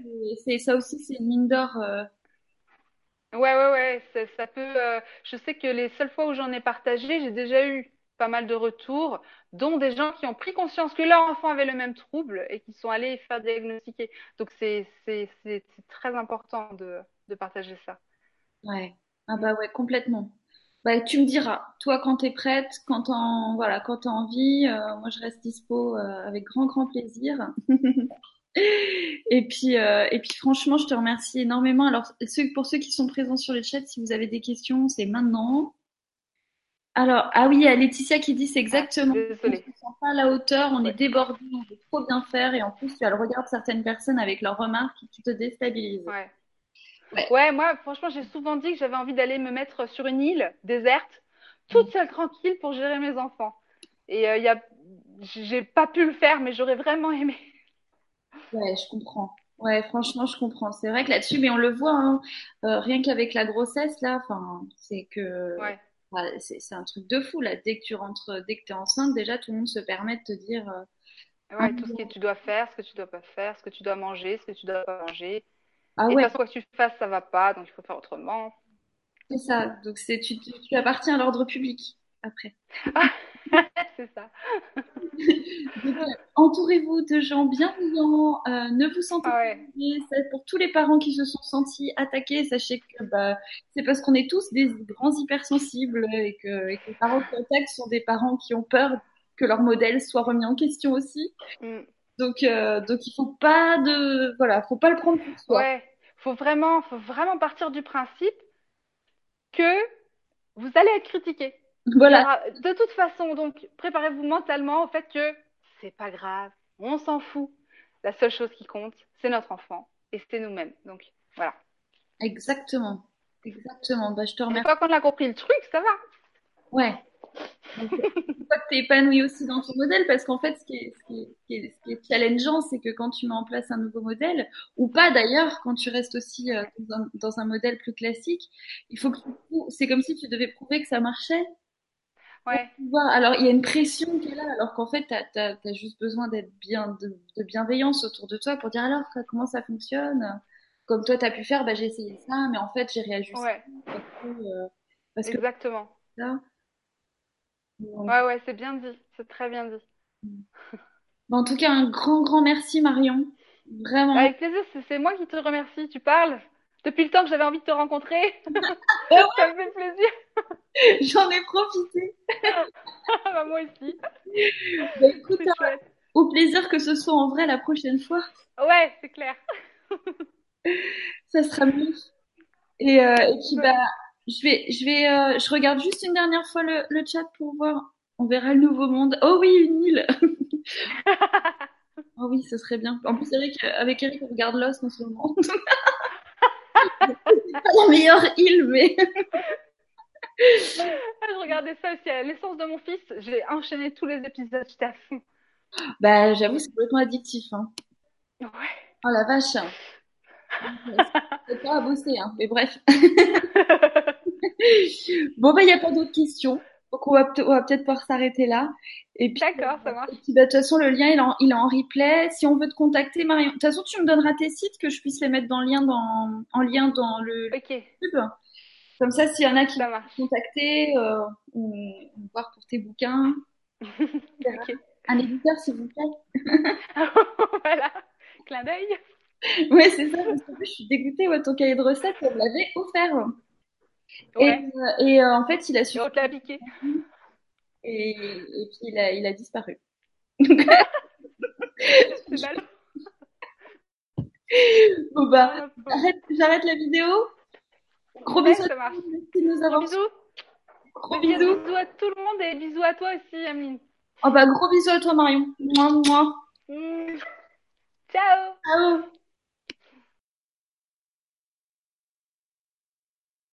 c'est, ça aussi, c'est une mine d'or. Ouais, ouais, ouais, ça, ça peut. euh, je sais que les seules fois où j'en ai partagé, j'ai déjà eu pas mal de retours, dont des gens qui ont pris conscience que leur enfant avait le même trouble et qui sont allés faire diagnostiquer. Donc c'est c'est c'est c'est très important de de partager ça. Ouais. Ah bah ouais, complètement. Bah, tu me diras, toi, quand t'es prête, quand t'en, voilà, quand t'as envie, euh, moi, je reste dispo, euh, avec grand, grand plaisir. Et puis, euh, et puis franchement, je te remercie énormément. Alors, ceux, pour ceux qui sont présents sur le chat, si vous avez des questions, c'est maintenant. Alors, ah oui, il y a Laetitia qui dit c'est Ah, exactement. On ne se sent pas à la hauteur, on est Ouais. débordé, on veut trop bien faire, et en plus, tu as le regard de certaines personnes avec leurs remarques qui te déstabilisent. Ouais. Ouais. Ouais, moi, franchement, j'ai souvent dit que j'avais envie d'aller me mettre sur une île déserte, Mm. toute seule tranquille pour gérer mes enfants. Et euh, il y a, j'ai pas pu le faire, mais j'aurais vraiment aimé. Ouais, je comprends. Ouais, franchement, je comprends. C'est vrai que là-dessus, mais on le voit, hein, euh, rien qu'avec la grossesse, là, enfin, c'est que, Ouais, ouais, c'est un truc de fou, là. Dès que tu rentres, dès que tu es enceinte, déjà, tout le monde se permet de te dire, euh, ah, ouais, tout ce que tu dois faire, ce que tu dois pas faire, ce que tu dois manger, ce que tu dois pas manger. ah Et de ouais, toute façon, quoi que tu fasses, ça va pas, donc il faut faire autrement. c'est ça. Donc, tu, tu, tu appartiens à l'ordre public, après. C'est ça. Donc. Entourez-vous de gens bienveillants, euh, ne vous sentez Ah pas ouais, pour tous les parents qui se sont sentis attaqués, sachez que bah, c'est parce qu'on est tous des grands hypersensibles et que, et que les parents qui attaquent sont des parents qui ont peur que leur modèle soit remis en question aussi. Mm. Donc, euh, donc il faut pas de, voilà, faut pas le prendre pour soi. Ouais, faut vraiment, faut vraiment partir du principe que vous allez être critiqué. Voilà, de toute façon, donc, préparez-vous mentalement au fait que c'est pas grave, on s'en fout. La seule chose qui compte, c'est notre enfant et c'est nous-mêmes. Donc, voilà. exactement, exactement. Bah, je te Une remercie. fois qu'on a compris le truc, ça va. Ouais. Donc, une fois que tu es épanoui aussi dans ton modèle, parce qu'en fait, ce qui est, ce qui est, ce qui est, ce qui est challengeant, c'est que quand tu mets en place un nouveau modèle, ou pas d'ailleurs, quand tu restes aussi euh, dans un, dans un modèle plus classique, il faut que c'est comme si tu devais prouver que ça marchait. Ouais, Alors, il y a une pression qui est là, alors qu'en fait, tu as, juste besoin d'être bien, de, de bienveillance autour de toi pour dire alors, comment ça fonctionne? Comme toi, tu as pu faire, bah, j'ai essayé ça, mais en fait, j'ai réajusté ouais, parce que, euh, parce que exactement. Donc, Ouais, ouais, c'est bien dit. C'est très bien dit. Bon, en tout cas, un grand, grand merci, Marion. Vraiment. Avec plaisir, c'est moi qui te remercie. Tu parles? Depuis le temps que j'avais envie de te rencontrer. Ça me fait plaisir. J'en ai profité. Bah, moi aussi. Bah, écoute, chouette. au plaisir que ce soit en vrai la prochaine fois. Ouais, c'est clair. Ça sera mieux. Et, euh, et puis, Ouais. bah, je vais, je vais, euh, je regarde juste une dernière fois le, le chat pour voir. On verra le nouveau monde. Oh oui, une île. Oh oui, ce serait bien. En plus, Eric, avec Eric, on regarde Lost en ce moment. Pas la meilleure île, mais Ah, Je regardais ça aussi à la naissance de mon fils. J'ai enchaîné tous les épisodes. J'étais à fond. bah, j'avoue, c'est complètement addictif. Hein. Ouais. Oh la vache. C'est pas à bosser, hein. Mais bref. Bon, bah, il n'y a pas d'autres questions. Donc, on va, va peut-être pouvoir s'arrêter là. Et puis, D'accord, ça marche. et puis, bah, de toute façon, le lien, il est en, il est en replay. Si on veut te contacter, Marion, de toute façon, tu me donneras tes sites que je puisse les mettre dans le lien dans, en lien dans le Ok, pub. Comme ça, s'il y en a qui veulent contacter, euh, on, on va voir pour tes bouquins. Un éditeur, s'il vous plaît. Voilà. Clin d'œil. Ouais, c'est ça, parce que je suis dégoûtée. Ouais, ton cahier de recettes, on me l'avait offert. Et, Ouais. euh, et euh, en fait, il a su l'a piqué. et, et puis il a, il a disparu. C'est mal. Bon bah, Ah, j'arrête, la vidéo. Gros Ouais, bisous. ça marche. Merci de nous Gros bisous. Gros Bisous. bisous. bisous à tout le monde et bisous à toi aussi, Ameline. Oh bah, gros bisous à toi, Marion. Moi, moi. Mm. Ciao. Ciao.